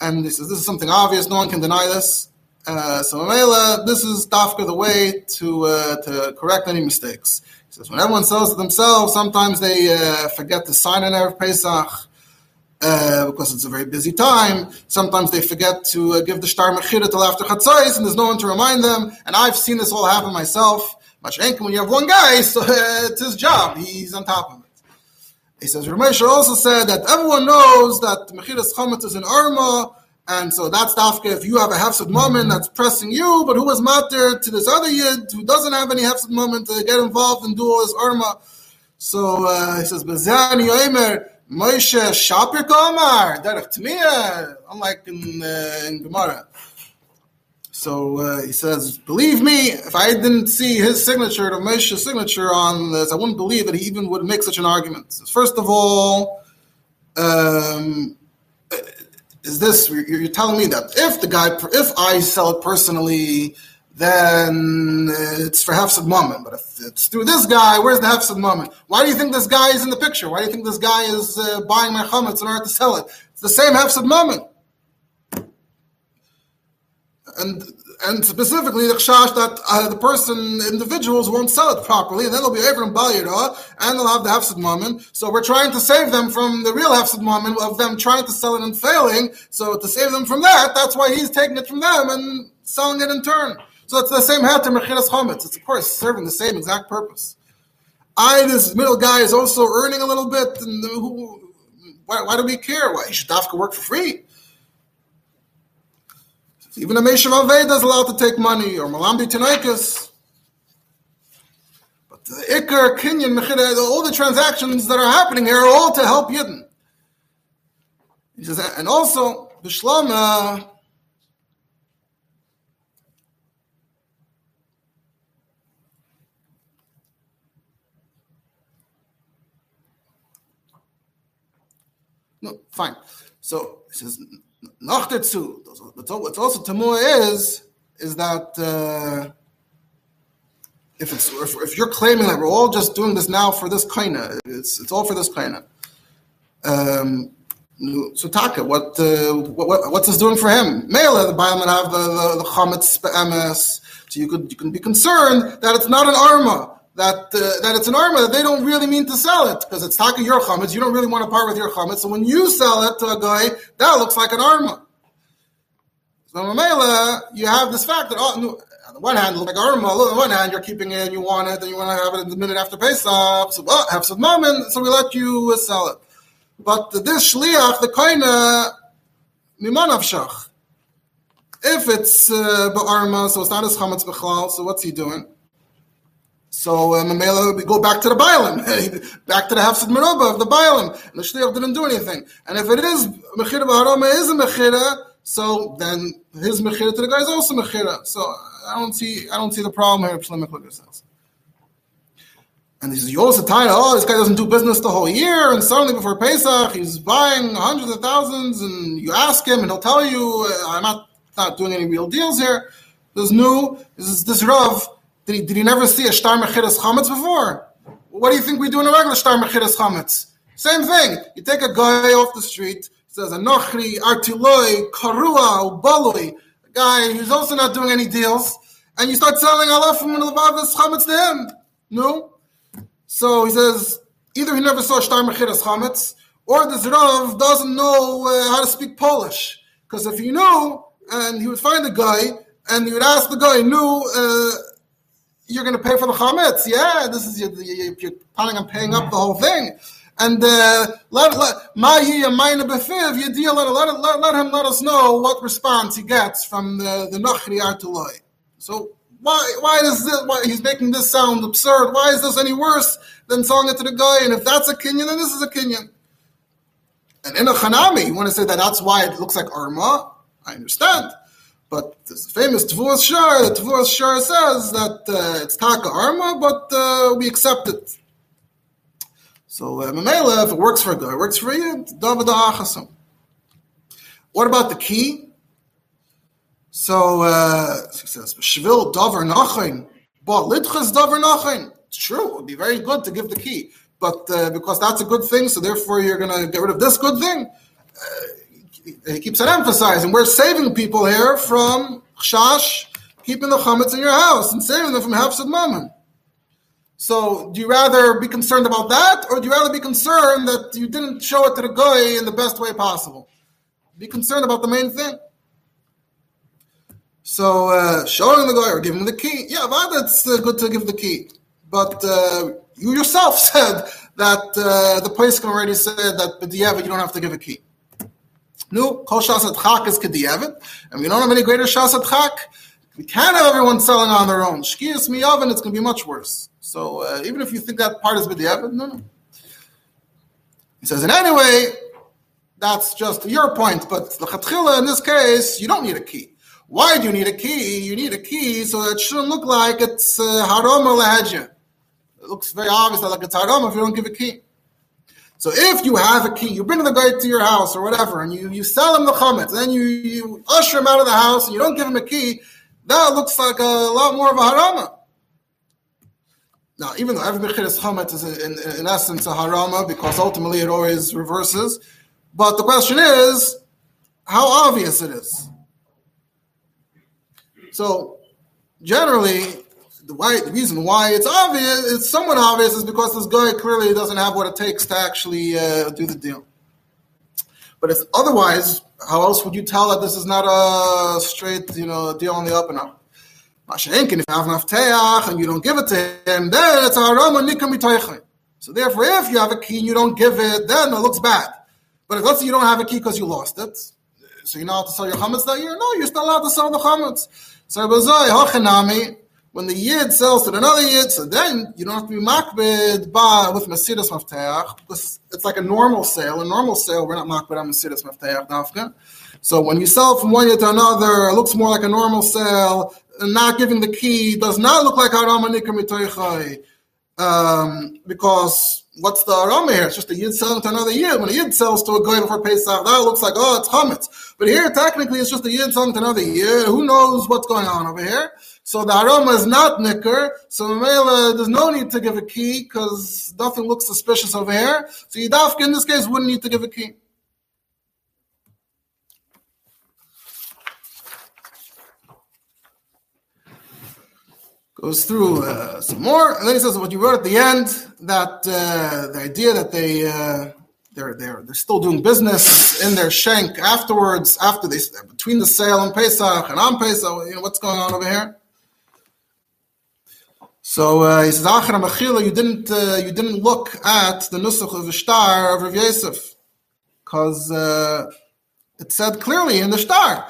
And this is this is something obvious. No one can deny this. Uh, so Mamela, this is dafka the way to uh, to correct any mistakes. He says when everyone sells to themselves, sometimes they uh, forget to sign an erev Pesach uh, because it's a very busy time. Sometimes they forget to uh, give the shtar mechira till after chatzais, and there's no one to remind them. And I've seen this all happen myself. Mashenka, when you have one guy, [laughs] so uh, it's his job. He's on top of it. He says, Ramesha also said that everyone knows that mechiras chometz is an arma, and so that's dafka if you have a hefsed moment that's pressing you, but who was matter to this other yid who doesn't have any hefsed moment to get involved and do all his arma. So uh, he says, Bezani Moshe Shapir Komar, Derech Tmiya, unlike in, uh, in Gemara. So uh, he says, believe me, if I didn't see his signature, the Moshe's signature on this, I wouldn't believe that he even would make such an argument. First of all, um, is this, you're telling me that if the guy, if I sell it personally, then it's for Hefsed Moment. But if it's through this guy, where's the Hefsed Moment? Why do you think this guy is in the picture? Why do you think this guy is uh, buying my chametz in order to sell it? It's the same Hefsed Moment. And and specifically the chash that uh, the person, individuals won't sell it properly, and then they'll be in Balira, and they'll have the Hefsed Moment. So we're trying to save them from the real Hefsed Moment of them trying to sell it and failing. So to save them from that, that's why he's taking it from them and selling it in turn. So it's the same heter mechiras chometz. It's of course serving the same exact purpose. I, this middle guy, is also earning a little bit. And who, why, why do we care? Why should Dafka work for free? Even a Meshav Aveda is allowed to take money, or Malambi Tanaikas. But the Iker, Kinyan, Mechira, all the transactions that are happening here are all to help Yidden. He says, and also, Bishlama, No, fine. So he says, Noch dazu, what's also Tamua is, is that uh, if it's if, if you're claiming that we're all just doing this now for this kaina, it's it's all for this kaina. Um, so Taka, what, uh, what what's this doing for him? Mele, the Bailam have the the, the chametz so you could you can be concerned that it's not an arma. That uh, that it's an arma that they don't really mean to sell it because it's taka your chametz. You don't really want to part with your chametz. So when you sell it to a guy, that looks like an arma. So Mamela, you have this fact that oh, on the one hand, like arma. On the one hand, you're keeping it, you want it, and you want to have it in the minute after Pesach. So well, have some moment, so we let you uh, sell it. But this shliach, the koine, mimanav shach. If it's uh, so it's not as chametz b'chlal, so what's he doing? So uh, we go back to the Bailam, [laughs] back to the Hafsid Merubah of the Bailam. And the Shliach didn't do anything. And if it is Mechira B'harama is a Mechira, so then his Mechira to the guy is also Mechira. So I don't see I don't see the problem here, Kluger says. And he says, you also tired, oh, this guy doesn't do business the whole year, and suddenly before Pesach, he's buying hundreds of thousands, and you ask him, and he'll tell you, I'm not, not doing any real deals here. This new, this is this Rav, did he, did he never see a Shtar Mechiras Chametz before? What do you think we do in a regular Shtar Mechiras Chametz? Same thing. You take a guy off the street, says, Anochri, Artiloi, Karua, Ubaloi, a guy who's also not doing any deals, and you start selling Allah from Lavavis Chametz to him. No? So he says, either he never saw Shtar Mechiras Chametz, or the Rav doesn't know uh, how to speak Polish. Because if he knew, and he would find a guy, and he would ask the guy, knew, uh, you're going to pay for the chametz. Yeah, this is you're, you're planning on paying up the whole thing. And uh, let let Mahi Befiv, you let, let, let, let him let us know what response he gets from the the Nachri Artuloi. So why why is this why he's making this sound absurd? Why is this any worse than selling it to the guy? And if that's a kinyan, then this is a kinyan. And in a Hanami, you want to say that that's why it looks like Arma? I understand. But this famous Tvuas Shar, Tvuas Shar says that uh, it's Taka Arma, but uh, we accept it. So uh, if it works for a it works for you, David Achasam. What about the key? So uh, he says, Shvil Davar Nachin, but Litchas Davar Nachin. It's true, it would be very good to give the key. But uh, because that's a good thing, so therefore you're going to get rid of this good thing. Uh, he keeps on emphasizing we're saving people here from chash, keeping the chametz in your house and saving them from hafsad mammon. So, do you rather be concerned about that, or do you rather be concerned that you didn't show it to the guy in the best way possible? Be concerned about the main thing. So, uh, showing the guy or giving him the key, yeah, but that's uh, good to give the key. But uh, you yourself [laughs] said that uh, the place already said that, but yeah, but you don't have to give a key. No, kol shasat chak is kediyevit, and we don't have any greater shasat chak. We can't have everyone selling on their own. Shkiyas miyav, it's going to be much worse. So uh, even if you think that part is b'diavad, no, no. He says, and anyway, that's just your point, but the in this case, you don't need a key. Why do you need a key? You need a key so that it shouldn't look like it's uh, haram or. It looks very obvious that like it's haram if you don't give a key. So if you have a key, you bring the guy to your house or whatever, and you, you sell him the chametz, then you, you usher him out of the house and you don't give him a key, that looks like a lot more of a harama. Now, even though every mechiras chametz is in, in, in, essence a harama, because ultimately it always reverses, but the question is how obvious it is. So generally, the why the reason why it's obvious, it's somewhat obvious, is because this guy clearly doesn't have what it takes to actually uh, do the deal. But it's otherwise, how else would you tell that this is not a straight, you know, deal on the up and up? Mashenkin, if you have an and you don't give it to him, then it's a harama nikam So therefore, if you have a key and you don't give it, then it looks bad. But if let's say you don't have a key because you lost it, so you're not allowed to sell your chametz that year. No, you're still allowed to sell the chametz. So when the yid sells to another yid, so then you don't have to be makbid ba with mesidas mafteach because it's like a normal sale. A normal sale, we're not makbid on mesidas mafteach dafka. So when you sell from one yid to another, it looks more like a normal sale. Not giving the key does not look like nikar um, because what's the aroma here? It's just a yid selling to another yid. When a yid sells to a guy before Pesach, that looks like oh, it's chametz. But here, technically, it's just a yid selling to another yid. Who knows what's going on over here? So the aroma is not nicker. So Mamela, there's no need to give a key because nothing looks suspicious over here. So Yidafka in this case wouldn't need to give a key. Goes through uh, some more, and then he says what you wrote at the end that uh, the idea that they uh, they're they're they're still doing business in their shank afterwards after they between the sale and Pesach and on Pesach. You know what's going on over here. So uh, he says, "Achar Machila, you didn't uh, you didn't look at the nusach of the star of Rav Yosef, because uh, it said clearly in the star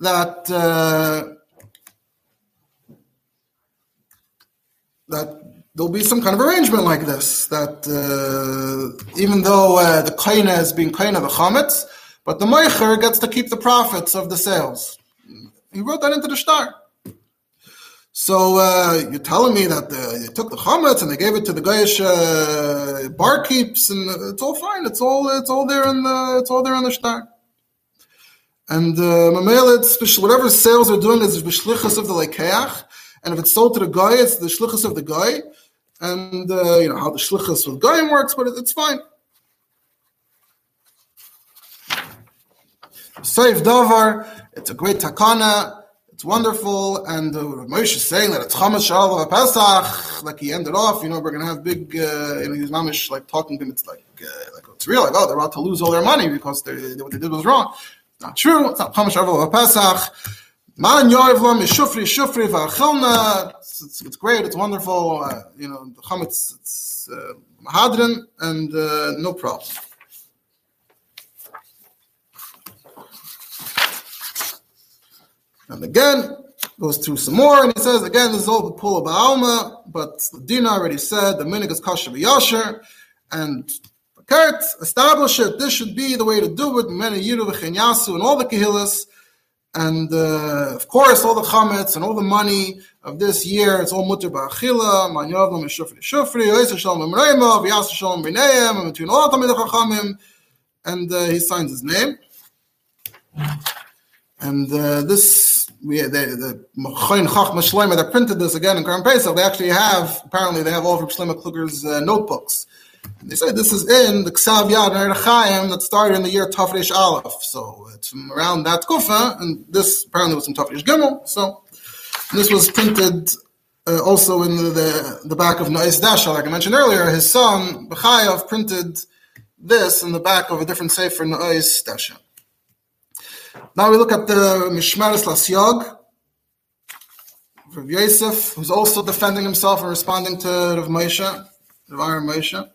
that uh, that there'll be some kind of arrangement like this. That uh, even though uh, the kaina is being kaina the chametz, but the meicher gets to keep the profits of the sales. He wrote that into the star. So uh, you're telling me that the, they took the chametz and they gave it to the Goyish uh, barkeeps, and it's all fine. It's all it's all there in the it's all there in the star. And uh, whatever sales they're doing is b'shlichus of the lekeach, and if it's sold to the guy, it's the shlichus of the guy, and uh, you know how the shlichus with goyim works, but it, it's fine. Safe davar, it's a great takana. It's wonderful, and uh, Moshe is saying that it's Chamas Shalav Pesach, like he ended off. You know, we're going to have big. Uh, you know, he's mamish like talking to him. It's like, uh, like it's real. Like, oh, they're about to lose all their money because they, what they did was wrong. Not true. It's not Chamas Shalav Pesach. Man Yorvlam is Shufri Shufri V'Achelna. It's, it's great. It's wonderful. Uh, you know, the Chametz. It's uh, Mahadran, and uh, no problem. And again, goes through some more, and he says again, this is all the of Baalma, but the Dina already said the minig is kosher b'yasher, and Kurt, establish it. This should be the way to do it. Many yiru v'chenyasu and all the kehillas, and uh, of course all the chametz and all the money of this year. It's all mutter ba'achila. Man yavlam shufri shufri. Yosef shalom emreima. V'yasa shalom b'neim. And between all tamid chachamim, and uh, he signs his name. And uh, this, we the the Chayin Chachma Shloima that printed this again in Karam Pesach. They actually have apparently they have all of Shloima Kluger's uh, notebooks. And they say this is in the Ksav Yad Chaim that started in the year Tafresh Aleph. So it's from around that kufa, and this apparently was from Tafresh Gimel. So this was printed uh, also in the, the, the back of Nois Dasha, like I mentioned earlier. His son Bechayav printed this in the back of a different sefer Nois Dasha. Now we look at the Mishmaris Lasyog, Rav Yosef, who's also defending himself and responding to Rav Moshe, Rav Aaron Moshe.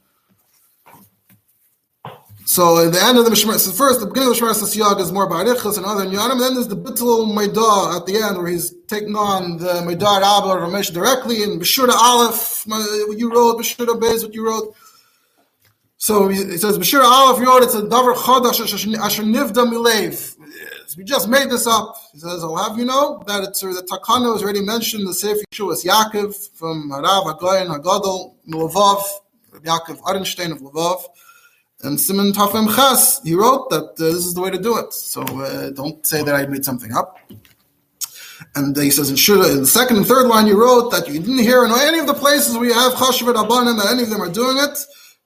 So at the end of the Mishmar, so first the beginning of the Mishmar Lasyog is more Barichas and other Nyanim, and then there's the Bittul Maidah at the end where he's taking on the Maidah Rabba Rav Moshe directly, and Beshura Aleph, what you wrote, Beshura Bez, what you wrote. So he says, Beshura Aleph, you wrote, it's a Davar Chodash Asher Nivda Milev. We just made this up. He says, I'll have you know that it's the Takana was already mentioned, the Sefer Yeshua Yaakov from Harav Hagoyin Hagadol, Lvov, Yaakov Orenstein of Lvov. And Simon Tafem Chas, he wrote that uh, this is the way to do it. So uh, don't say that I made something up. And uh, he says in Shura, in the second and third line, you wrote that you didn't hear in any of the places you have Chashavat Abanim that any of them are doing it.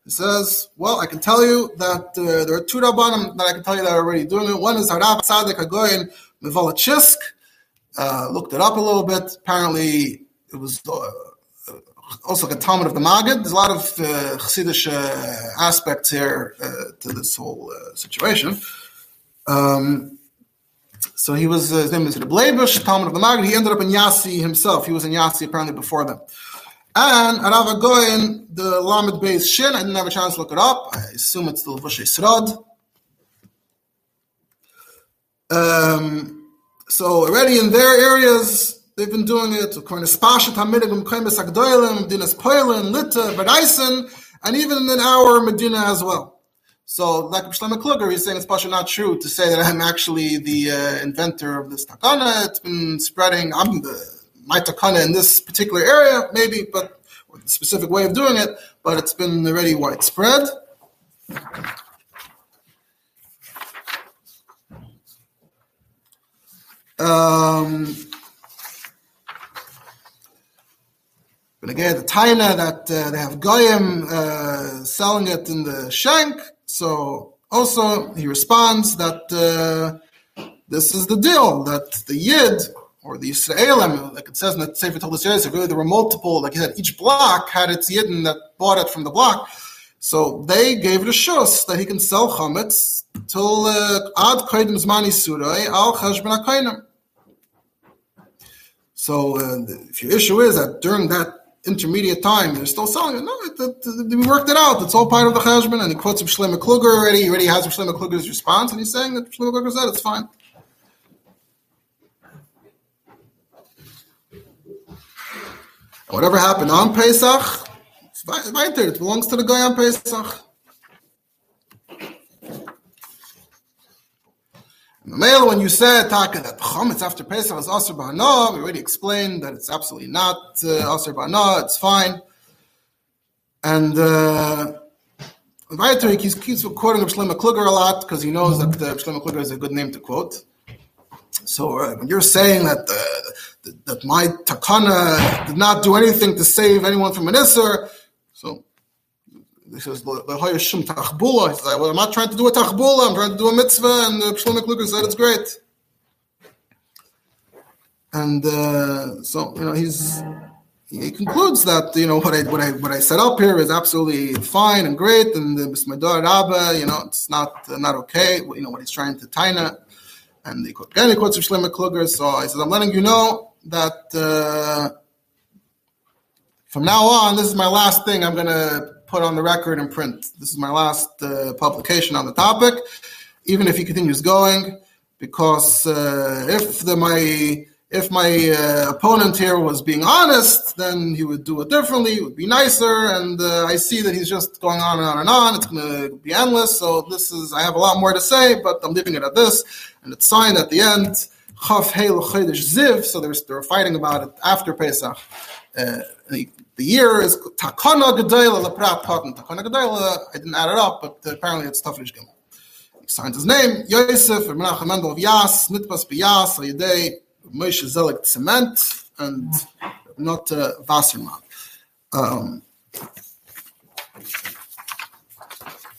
Says, well, I can tell you that uh, there are two Rabbanim that I can tell you that are already doing it. One is Harav Tzadek Hagoyin Mevolachisk. Uh, looked it up a little bit. Apparently, it was uh, also like a Talmud of the Magid. There's a lot of uh, uh, aspects here uh, to this whole uh, situation. Um, so he was, uh, his name is Bleibush, Talmud of the Magid. He ended up in Yasi himself. He was in Yasi apparently before them. And Arav Goyen, the Lamed Beis Shin, I didn't have a chance to look it up. I assume it's the Levush Srod. Um, so already in their areas, they've been doing it. According to Spashat Hamidigum Kaimis Agdoilim, Dinas Poilin, Lita, Bedaisen, and even in our Medina as well. So, like Shlomo Kluger, he's saying it's partially not true to say that I'm actually the uh, inventor of this takana. It's been spreading. I'm the my takana in this particular area, maybe, but specific way of doing it, but it's been already widespread. Um, When again, the taina that uh, they have goyim uh, selling it in the shank. So also he responds that uh, this is the deal that the yid or the Israelim, like it says in the Sefer Toldot Yosef, really there were multiple, like he said, each block had its yidden that bought it from the block. So they gave it a shus that he can sell chametz till uh, ad koidim zmani surai al cheshbon akainim. So uh, if your issue is that during that intermediate time they're still selling it, no, it, it, it, we worked it out. It's all part of the cheshbon, and he quotes Shlomo Kluger already. He already has Shlomo Kluger's response, and he's saying that Shlomo Kluger said it's fine. Whatever happened on Pesach, it's weiter. It belongs to the guy on Pesach. the Male, when you said Taka that chametz after Pesach is aser b'hana, we already explained that it's absolutely not uh, aser b'hana. It's fine. And uh, weiter, he keeps, keeps quoting Shlomo Kluger a lot because he knows that uh, Shlomo Kluger is a good name to quote. So uh, when you're saying that uh, that my takana did not do anything to save anyone from an isser, so he says the shum tachbula. He says, well, I'm not trying to do a tachbula. I'm trying to do a mitzvah, and the Shlomo Kluger said it's great. And uh, so you know he's he concludes that you know what I what I what I set up here is absolutely fine and great, and the Bismadar Rabba, you know, it's not uh, not okay. You know what he's trying to taina and the again he quotes Shlomo Kluger. So I said, I'm letting you know that uh, from now on, this is my last thing I'm going to put on the record and print. This is my last uh, publication on the topic, even if he continues going, because uh, if the my if my uh, opponent here was being honest, then he would do it differently. It would be nicer. And uh, I see that he's just going on and on and on. It's going to be endless. So this is, I have a lot more to say, but I'm leaving it at this. And it's signed at the end, Chaf Heil Ziv. So they're, fighting about it after Pesach. Uh, the, the, year is Takana Gedela Leprat Cotton. Takana Gedela, I didn't add it up, but apparently it's Tafrish Gimel. He signs his name, Yosef, Menachem Mendel of Yas, Nitpas Biyas, Moshe Zelig Cement and not uh, Wasserman. Um,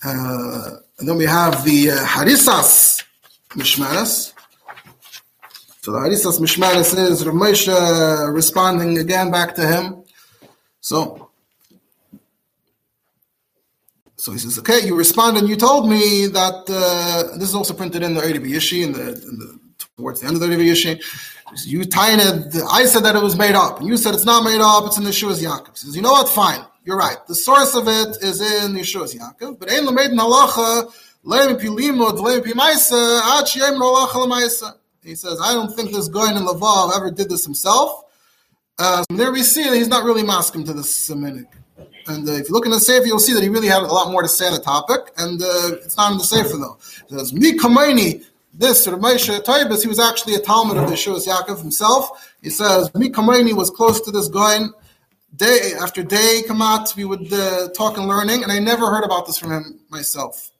uh, and then we have the uh, Harisas Mishmeres. So the Harisas Mishmeres is Rav Moshe responding again back to him. So, so he says, okay, you responded and you told me that, uh, this is also printed in the Erev Yishi, in the, in the towards the end of the Erev Yishi. You it. I said that it was made up. You said it's not made up, it's in the Yeshua's Yaakov. He says, you know what? Fine. You're right. The source of it is in Yeshua's Yaakov. But Ein Lamed Halacha, Leim Pilimud, Leim Pimaisa, Ach Yem Halacha Lamaisa. He says, I don't think this guy in Lavav ever did this himself. Uh, there we see that he's not really masking to the Semitic. And uh, if you look in the Sefer, you'll see that he really had a lot more to say on the topic. And uh, it's not in the Sefer, though. Says, Mi Kamaini, this Rav Moshe Taubes, he was actually a Talmud of the Yeshua's Yaakov himself. He says, Mi Kamaini was close to this guy. Day after day, Kamat, we would uh, talk and learning, and I never heard about this from him myself.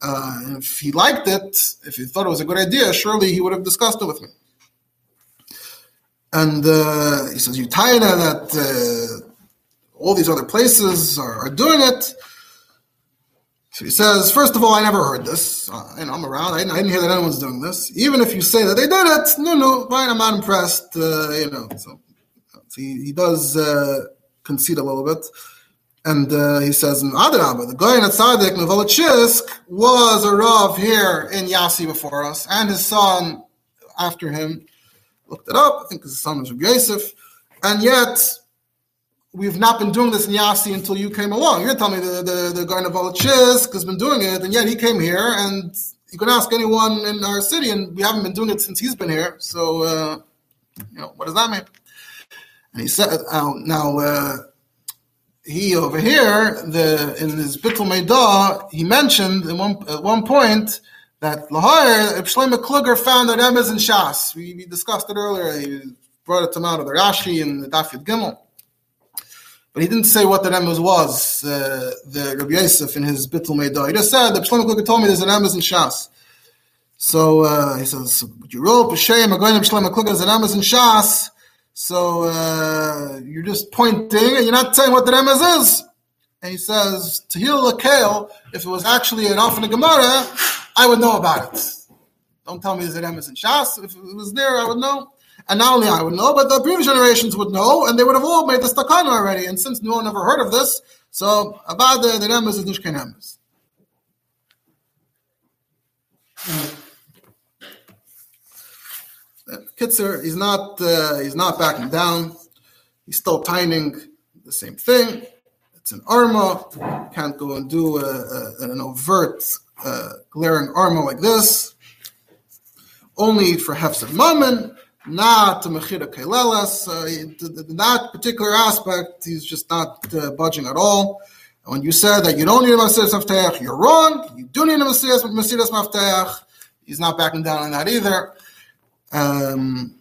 Uh, if he liked it, if he thought it was a good idea, surely he would have discussed it with me. And uh, he says, Utaina, that uh, all these other places are, are doing it. So he says, first of all, I never heard this. Uh, I'm around. I didn't, I didn't, hear that anyone's doing this. Even if you say that they did it, no, no, fine, I'm not impressed. Uh, you know, so, so he, he, does uh, concede a little bit. And uh, he says in Adarabba, the guy in Novolachivsk, was a Rav here in Yasi before us, and his son after him. Looked it up. I think his son was Yosef. And yet, we've not been doing this in Yasi until you came along. You're telling me the the, the Garden of has been doing it, and yet he came here, and you can ask anyone in our city, and we haven't been doing it since he's been here. So, uh, you know, what does that mean? And he said, uh, now uh, he over here, the in his Bittul Meidah, he mentioned at one at one point that Lahar Shlomo Kluger found that Em is in Shas. We, we discussed it earlier. He brought it to out of the Rashi and the Dafyat Gimel. But he didn't say what the Remez was, uh, the Rabbi Yosef in his Bittul Meidah. He just said the Shlomo Kluger told me there's an in Shas. So uh, he says, you wrote B'Shem Agoyim Shlomo Kluger there's an in Shas. So uh, you're just pointing and you're not saying what the remez is. And he says, Tehil Lakel, if it was actually an often a Gemara, I would know about it. Don't tell me there's an remez in Shas. If it was there, I would know. And not only I would know, but the previous generations would know, and they would have all made the stakana already. And since no one ever heard of this, so about the, the is nishkein remez. Kitzer, he's not uh, he's not backing down. He's still tining the same thing. It's an arma. Can't go and do a, a, an overt, uh, glaring arma like this. Only for hefset mammon, not mechira kelelas. Uh, that particular aspect, he's just not uh, budging at all. When you said that you don't need a Mesiras Mafteach, you're wrong. You do need a Mesiras Mafteach. He's not backing down on that either. Um,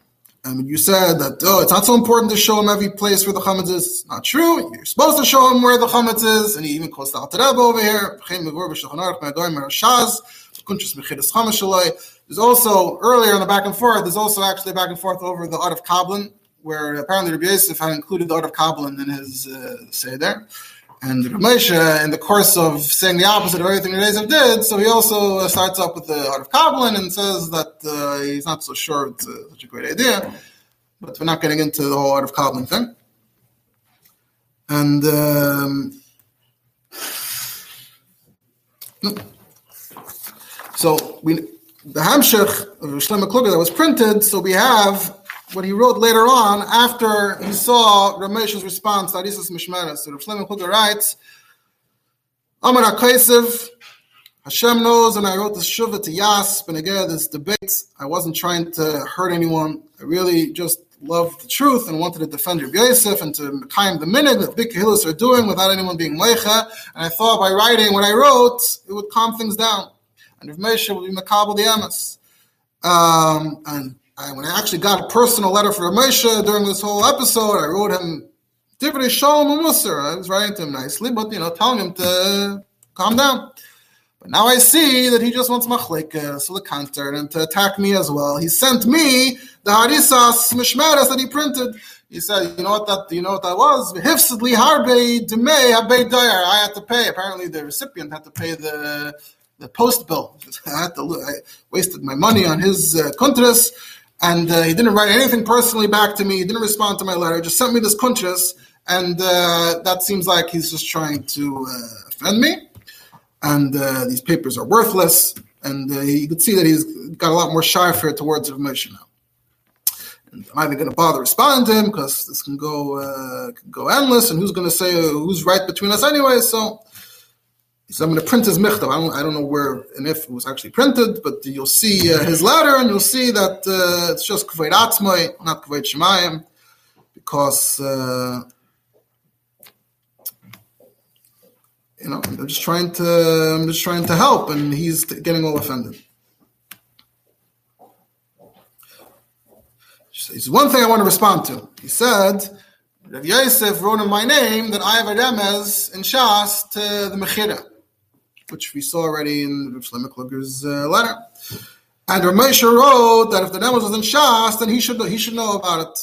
you said that oh, it's not so important to show him every place where the chametz is. It's not true. You're supposed to show him where the chametz is, and he even quotes the Alter over here. There's also earlier in the back and forth. There's also actually back and forth over the art of Kabbalah, where apparently Rabbi Yosef had included the art of Kabbalah in his uh, say there. And Moshe, in the course of saying the opposite of everything Rezev did, so he also uh, starts up with the art of Kabbalah and says that uh, he's not so sure it's uh, such a great idea. But we're not getting into the whole art of Kabbalah thing. And um, so we the Hamshech of Shlomo Kluger that was printed, so we have what he wrote later on after he saw Ramesh's response to Arisus Mishmeres. So Shlomo Kluger writes, Amar HaKaisev, Hashem knows, and I wrote this shuvah to Yas, but again, this debate, I wasn't trying to hurt anyone. I really just loved the truth and wanted to defend Rabbi Yosef and to time the minute that big kahillas are doing without anyone being meicha. And I thought by writing what I wrote, it would calm things down. And Rav Moshe would be makabel the emes. Um, and I, when I actually got a personal letter from Moshe during this whole episode, I wrote him Divrei Shalom Musar. I was writing to him nicely, but you know, telling him to calm down. But now I see that he just wants the counter, and to attack me as well. He sent me the harisas mishmeres that he printed. He said, "You know what that? You know what that was? Hifsidli harbe demei habe I had to pay. Apparently, the recipient had to pay the the post bill. [laughs] I had to. I wasted my money on his uh, contras and uh, he didn't write anything personally back to me. He didn't respond to my letter. Just sent me this contras, and uh, that seems like he's just trying to uh, offend me. And uh, these papers are worthless. And uh, you could see that he's got a lot more fear towards Rav now. And I'm not even going to bother responding to him because this can go can go endless, and who's going to say who's right between us anyway? So so I'm going to print his michtav. I don't, I don't know where and if it was actually printed, but you'll see uh, his letter, and you'll see that uh, it's just kavod atzmai, not kavod shemayim, because uh, you know I'm just trying to I'm just trying to help, and he's getting all offended. It's one thing I want to respond to. He said. Rav Yosef wrote in my name that I have a remez in Shas to the Mechira which we saw already in Shlomo Kluger's uh, letter. And Ramesh wrote that if the Nemes was in Shas, then he should he should know about it.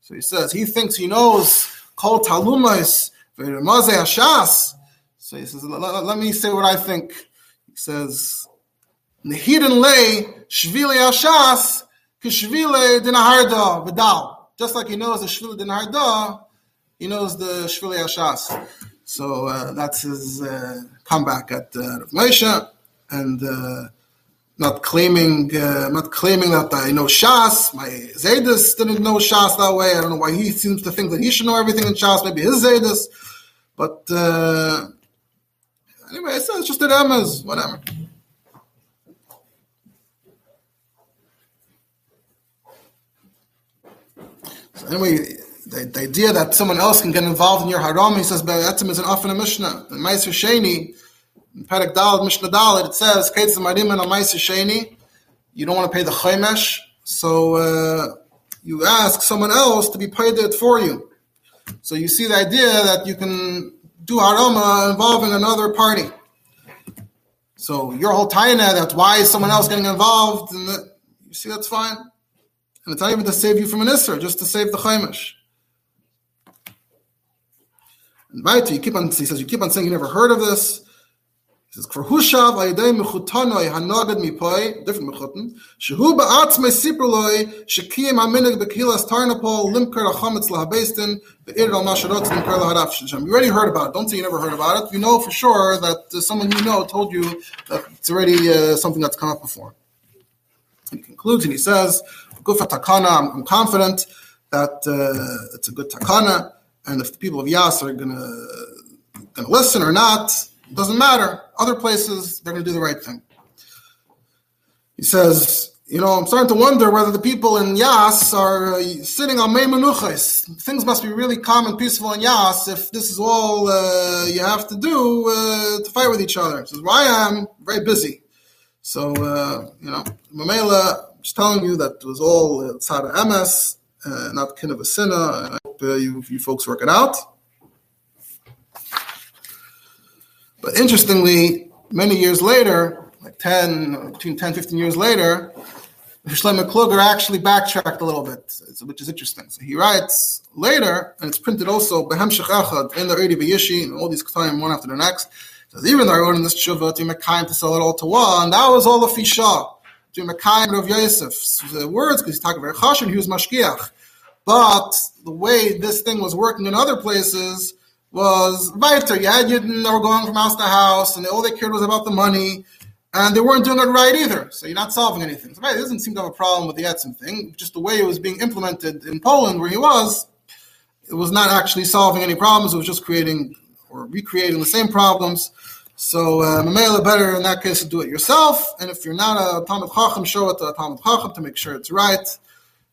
So he says he thinks he knows Kol Talumais V'Ramaze Hashas. So he says, let, me say what I think. He says, Nehidin lay Shvile Hashas Kishvile Dinaharda Vidal. Just like he knows the Shvile Dinaharda, he knows the Shvile Hashas. So uh, that's his uh, comeback at uh, Rav Moshe, and uh, not claiming uh, not claiming that I know Shas. My Zaydis didn't know Shas that way. I don't know why he seems to think that he should know everything in Shas. Maybe his Zaydis, but uh, anyway, it's, just a remez, whatever. So anyway, the, the, idea that someone else can get involved in your haram, he says, Be'etzim is an often a Mishnah. In Meiser Sheni, in Perek Dal, Mishnah Dal, it says, Keitz Marim and Meiser Sheni, you don't want to pay the Chaymesh, so uh, you ask someone else to be paid it for you. So you see the idea that you can do harama involving another party. So your whole taina, that's why someone else getting involved, and you see that's fine. And it's not even to save you from an Isser, just to save the Chaimish. Right, you keep on, he says, you keep on saying you never heard of this. He says, "Kvarhushav ayidei mechutanoi hanoged mipoi different mechutan shehu. You already heard about it. Don't say you never heard about it. You know for sure that uh, someone you know told you that it's already uh, something that's come up before. He concludes and he says, "Gufa takana. I'm, I'm confident that uh, it's a good takana, and if the people of Yas are gonna gonna listen or not." Doesn't matter. Other places, they're to do the right thing. He says, you know, I'm starting to wonder whether the people in Yas are uh, sitting on Meimanuchas. Things must be really calm and peaceful in Yas if this is all uh, you have to do uh, to fight with each other. He says, well, I am very busy. So, uh, you know, Mamela, just telling you that it was all uh, Tzara MS, uh, not kind hope uh, you, you folks work it out. But interestingly, many years later, like 10, between 10, 15 years later, Shlomo Kluger actually backtracked a little bit, which is interesting. So he writes later, and it's printed also Behemshech Echad in the Eri Bayishi, and all these time one after the next. Says even though I wrote in this tshuva to Mekayim to sell it all to one, and that was all the fisha to Mekayim of Yosef. The words because he's talking very chashin, he was mashkiach. But the way this thing was working in other places was weiter. You had Yidden that were going from house to house, and all they cared was about the money, and they weren't doing it right either. So you're not solving anything. So right, it doesn't seem to have a problem with the Etzim thing. Just the way it was being implemented in Poland, where he was, it was not actually solving any problems. It was just creating or recreating the same problems. So uh, Mamela better in that case to do it yourself. And if you're not a Talmud Chacham, show it to a Talmud Chacham to make sure it's right.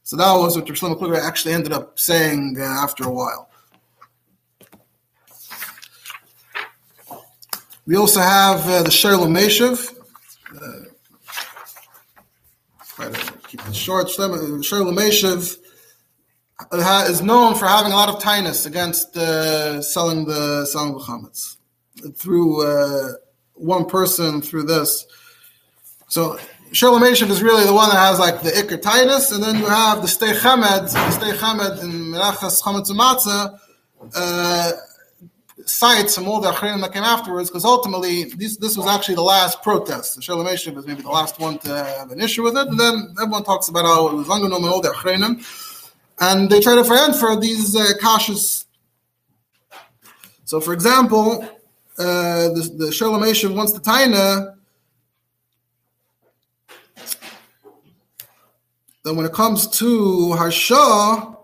So that was what Shlomo Kluger actually ended up saying uh, after a while. We also have uh, the Shoel U'Meshiv. Uh, try to keep it short. Shoel U'Meshiv uh, is known for having a lot of tightness against uh, selling the selling the chametz through uh, one person through this. So Shoel U'Meshiv is really the one that has like the ikr and then you have the Sdei Chemed, the Sdei Chemed in Merachas Chametz Matzah. Uh, cites some all the Acharonim that came afterwards, because ultimately this, this was actually the last protest. The Shalom was maybe the last one to have an issue with it, and then everyone talks about how it was Langanom and all the Acharonim, and they try to find for these uh, kashas. So, for example, uh, the, the Shalom wants the Taina. Then when it comes to Harsha,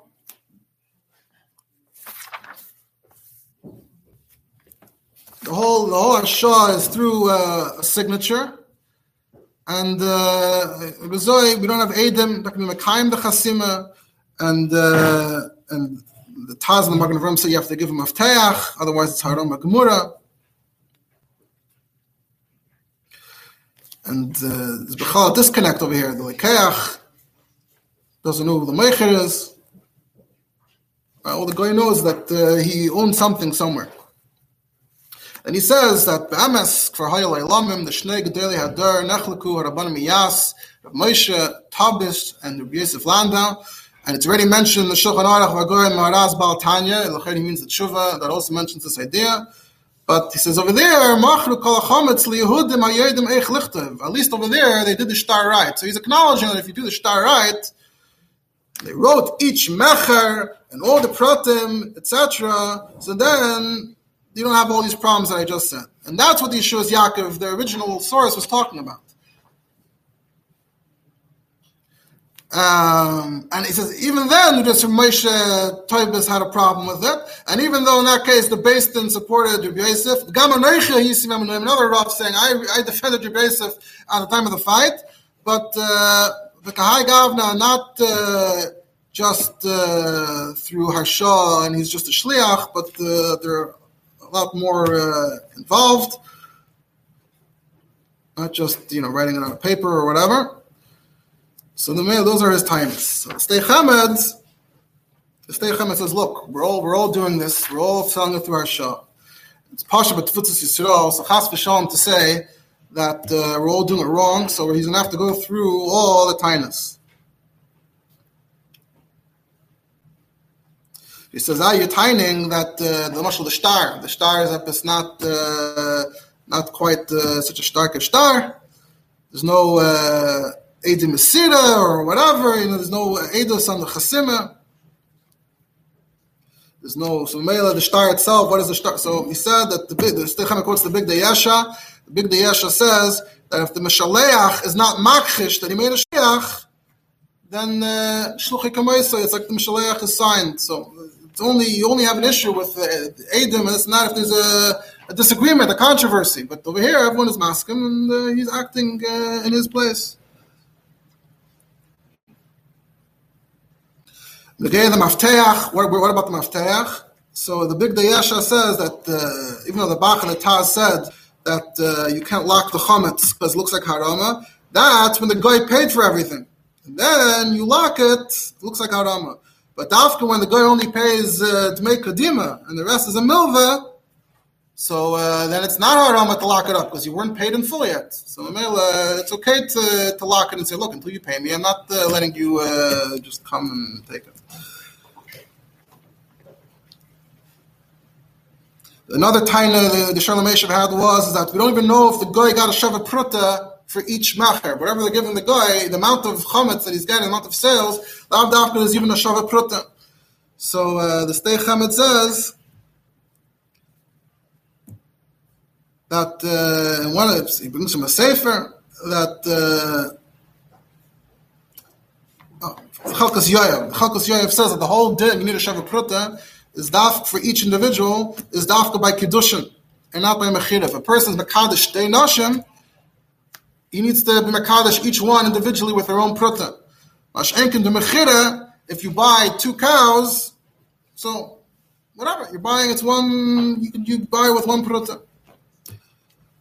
the whole the whole Ashah is through uh, a signature. And uh, we don't have Adam, that can the Chasima, and uh, and the Taz and the Magen Avram say you have to give him Avteach, otherwise it's Haram Gemura. And uh, there's a disconnect over here. The Lekeach doesn't know who the Meicher is. Uh, all the guy knows that uh, he owns something somewhere. And he says that Be'emes for Hayal Eilamim, the Shnei Gedeli Hadar, Nechleku, Rabban Miyas, Rav Moshe, Taubes, and Rabbi Yosef Landau. And it's already mentioned in the Shulchan Aruch Vagoy Maharaz Baal Tanya, Elacheri means the Tshuva, that also mentions this idea. But he says over there, Machru Kol Eich Lichtev. At least over there, they did the star right. So he's acknowledging that if you do the star right, they wrote each Mecher and all the Pratim, etc. So then you don't have all these problems that I just said. And that's what the Yeshuos Yaakov, the original source, was talking about. Um, and he says, even then, just Moshe Taubes had a problem with it. And even though in that case the Din supported Rabbi Yosef, another Rav saying, I, I defended Rabbi at the time of the fight, but uh, the Kahai Gavna, not uh, just uh, through Harsha, and he's just a Shliach, but uh, there a lot more uh, involved, not just you know writing it on a paper or whatever. So the those are his times. So Sdei Chemed, Sdei Chemed says, look, we're all we're all doing this. We're all selling it through our shah. It's pasha but tfutzis yisrael. So chas v'shalom to say that uh, we're all doing it wrong. So he's gonna have to go through all the tinus. He says, ah, you're tining that uh, the muscle, the star, the star is up, it's not uh, not quite uh, such a stark star. There's no uh, Mesira or whatever, you know, there's no Eidos on the Chasima. There's no so Mela, the star itself, what is the star? So he said that the big the Stechama quotes the big Dayesha. The big Dayesha says that if the Meshaleach is not makhish that he made a shiach, then shluchi uh, it's like the Meshaleach is signed. So it's only you only have an issue with uh, Adam, and it's not if there's a, a, disagreement, a controversy. But over here, everyone is masking, and uh, he's acting uh, in his place. The the mafteach. What, what about the mafteach? So the big Dayasha says that uh, even though the Bach and the Taz said that uh, you can't lock the chametz because it looks like harama, that's when the guy paid for everything. And then you lock it, it looks like harama. But after when the guy only pays uh, to make kadima and the rest is a milva, so uh, then it's not harama to lock it up because you weren't paid in full yet. So uh, it's okay to, to lock it and say, look, until you pay me, I'm not uh, letting you uh, just come and take it. Another time the, the Shalom had was is that we don't even know if the guy got a Shavat Pruta for each macher. Whatever they're giving the guy, the amount of chametz that he's getting, the amount of sales, Lav Dafka is even a Shavat Pruta. So uh, the Sdei Chemed says that uh, one of he brings from a sefer that uh, oh, Chelkas Yoav. Chelkas Yoav says that the whole din you need a Shavat Pruta is dafk for each individual is dafka by kiddushin and not by mechira. If a person is mekadosh day nashim, he needs to be mekadosh each one individually with their own pruta. Mashenkin the mechira, if you buy two cows, so whatever you're buying, it's one you can you buy with one pruta.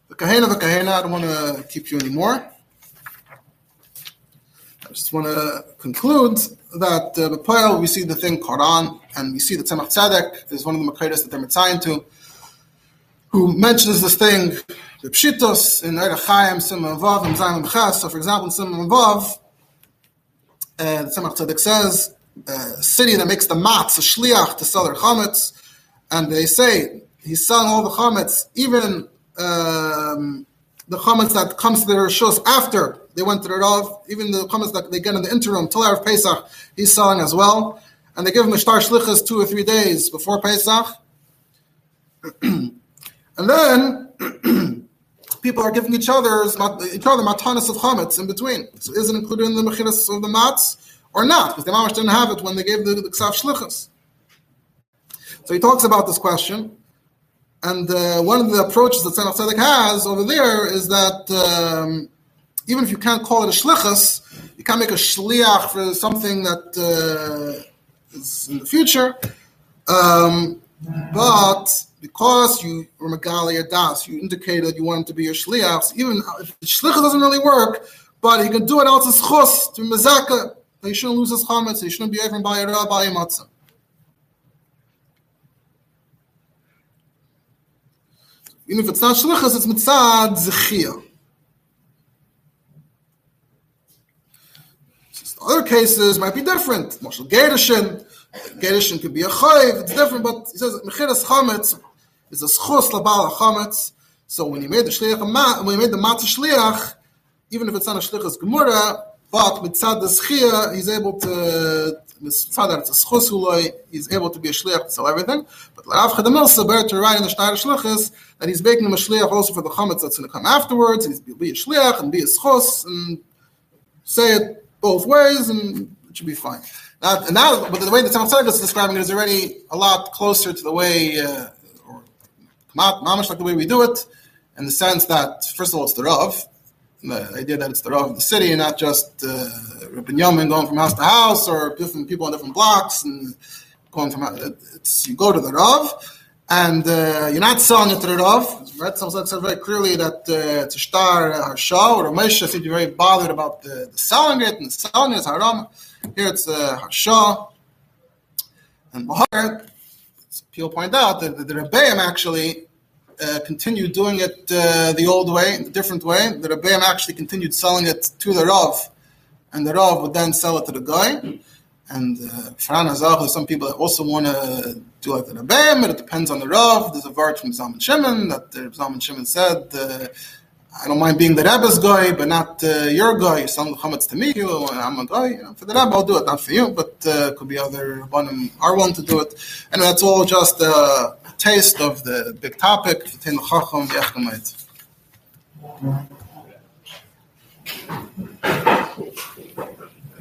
The kahena, the kahena. I don't want to keep you anymore. Just want to conclude that uh, B'Poel, we see the thing Quran, and we see the Tzemach Tzedek is one of the Makaidas that they're mitzayin to, who mentions this thing, the Pshitos, in Eir Chaim, Simon Vav, and Zayin Ches. So, for example, in Simon Vav, uh, the Tzemach Tzedek says, a city that makes the mats, a shliach, to sell their chametz, and they say, he's selling all the chametz, even um, the chametz that comes to their rishos after they went to the Rav, even the chametz that they get in the interim till Erev Pesach, he's selling as well, and they give him a star shlichus two or three days before Pesach, [clears throat] and then [clears throat] people are giving each other's each other matanas of chametz in between. So is it included in the mechinas of the mats or not? Because the mamash didn't have it when they gave the, the ksav shlichus. So he talks about this question. And uh, one of the approaches that Tzemach Tzedek has over there is that um, even if you can't call it a shlichus, you can't make a shliach for something that uh, is in the future. Um, but because you were megali das, you indicated you wanted to be your shliach. So even if shlichus doesn't really work, but he can do it else as chus to mezaka. He shouldn't lose his chametz. He shouldn't be even by a rabbi matzah. Even if it's not shlichus, it's mitzad zechiyah. Other cases might be different. Marshal Gerishin, Gerishin could be a chayv, it's different, but he says Mechiras Chametz is a schus labal chametz. So when he made the shliach, when he made the matzah shliach, even if it's not a shlichas gemura, but mitzad the schia, he's able to mitzad it's a schus he's able to be a shliach to sell everything. But Rav Chadamilsa, better to write in the Shnei Shlichus that he's making him a shliach also for the chametz that's going to come afterwards, and he's be a shliach and be a schus and say it both ways, and it should be fine. Now, now but the way the Tzedek is describing it is already a lot closer to the way, uh, or mamish like the way we do it, in the sense that first of all it's the Rav, the idea that it's the Rav of the city, and not just uh, Rabbi Yamin going from house to house, or different people on different blocks, and going from it's you go to the Rav. And uh, you're not selling it to the Rav. Right? Some said very clearly that uh, star Harsha or Moshe seemed to be very bothered about the, the selling it and the selling it is Haram. Here it's uh. And Bahar, people point out that the, the Rebbeim actually uh, continued doing it uh, the old way, the different way. The Rebbeim actually continued selling it to the Rav, and the Rav would then sell it to the guy. And uh, there's some people that also want to do like the Rebbeim, but it depends on the Rav. There's a verse from Zalman Shimon that the Zalman Shimon said, uh, I don't mind being the Rebbe's guy, but not uh, your guy. Some chametz to me, you, I'm a guy. You know, for the Rebbe, I'll do it, not for you, but could be other Rabbanim are willing to do it. And that's all just taste of the big topic, the Chacham,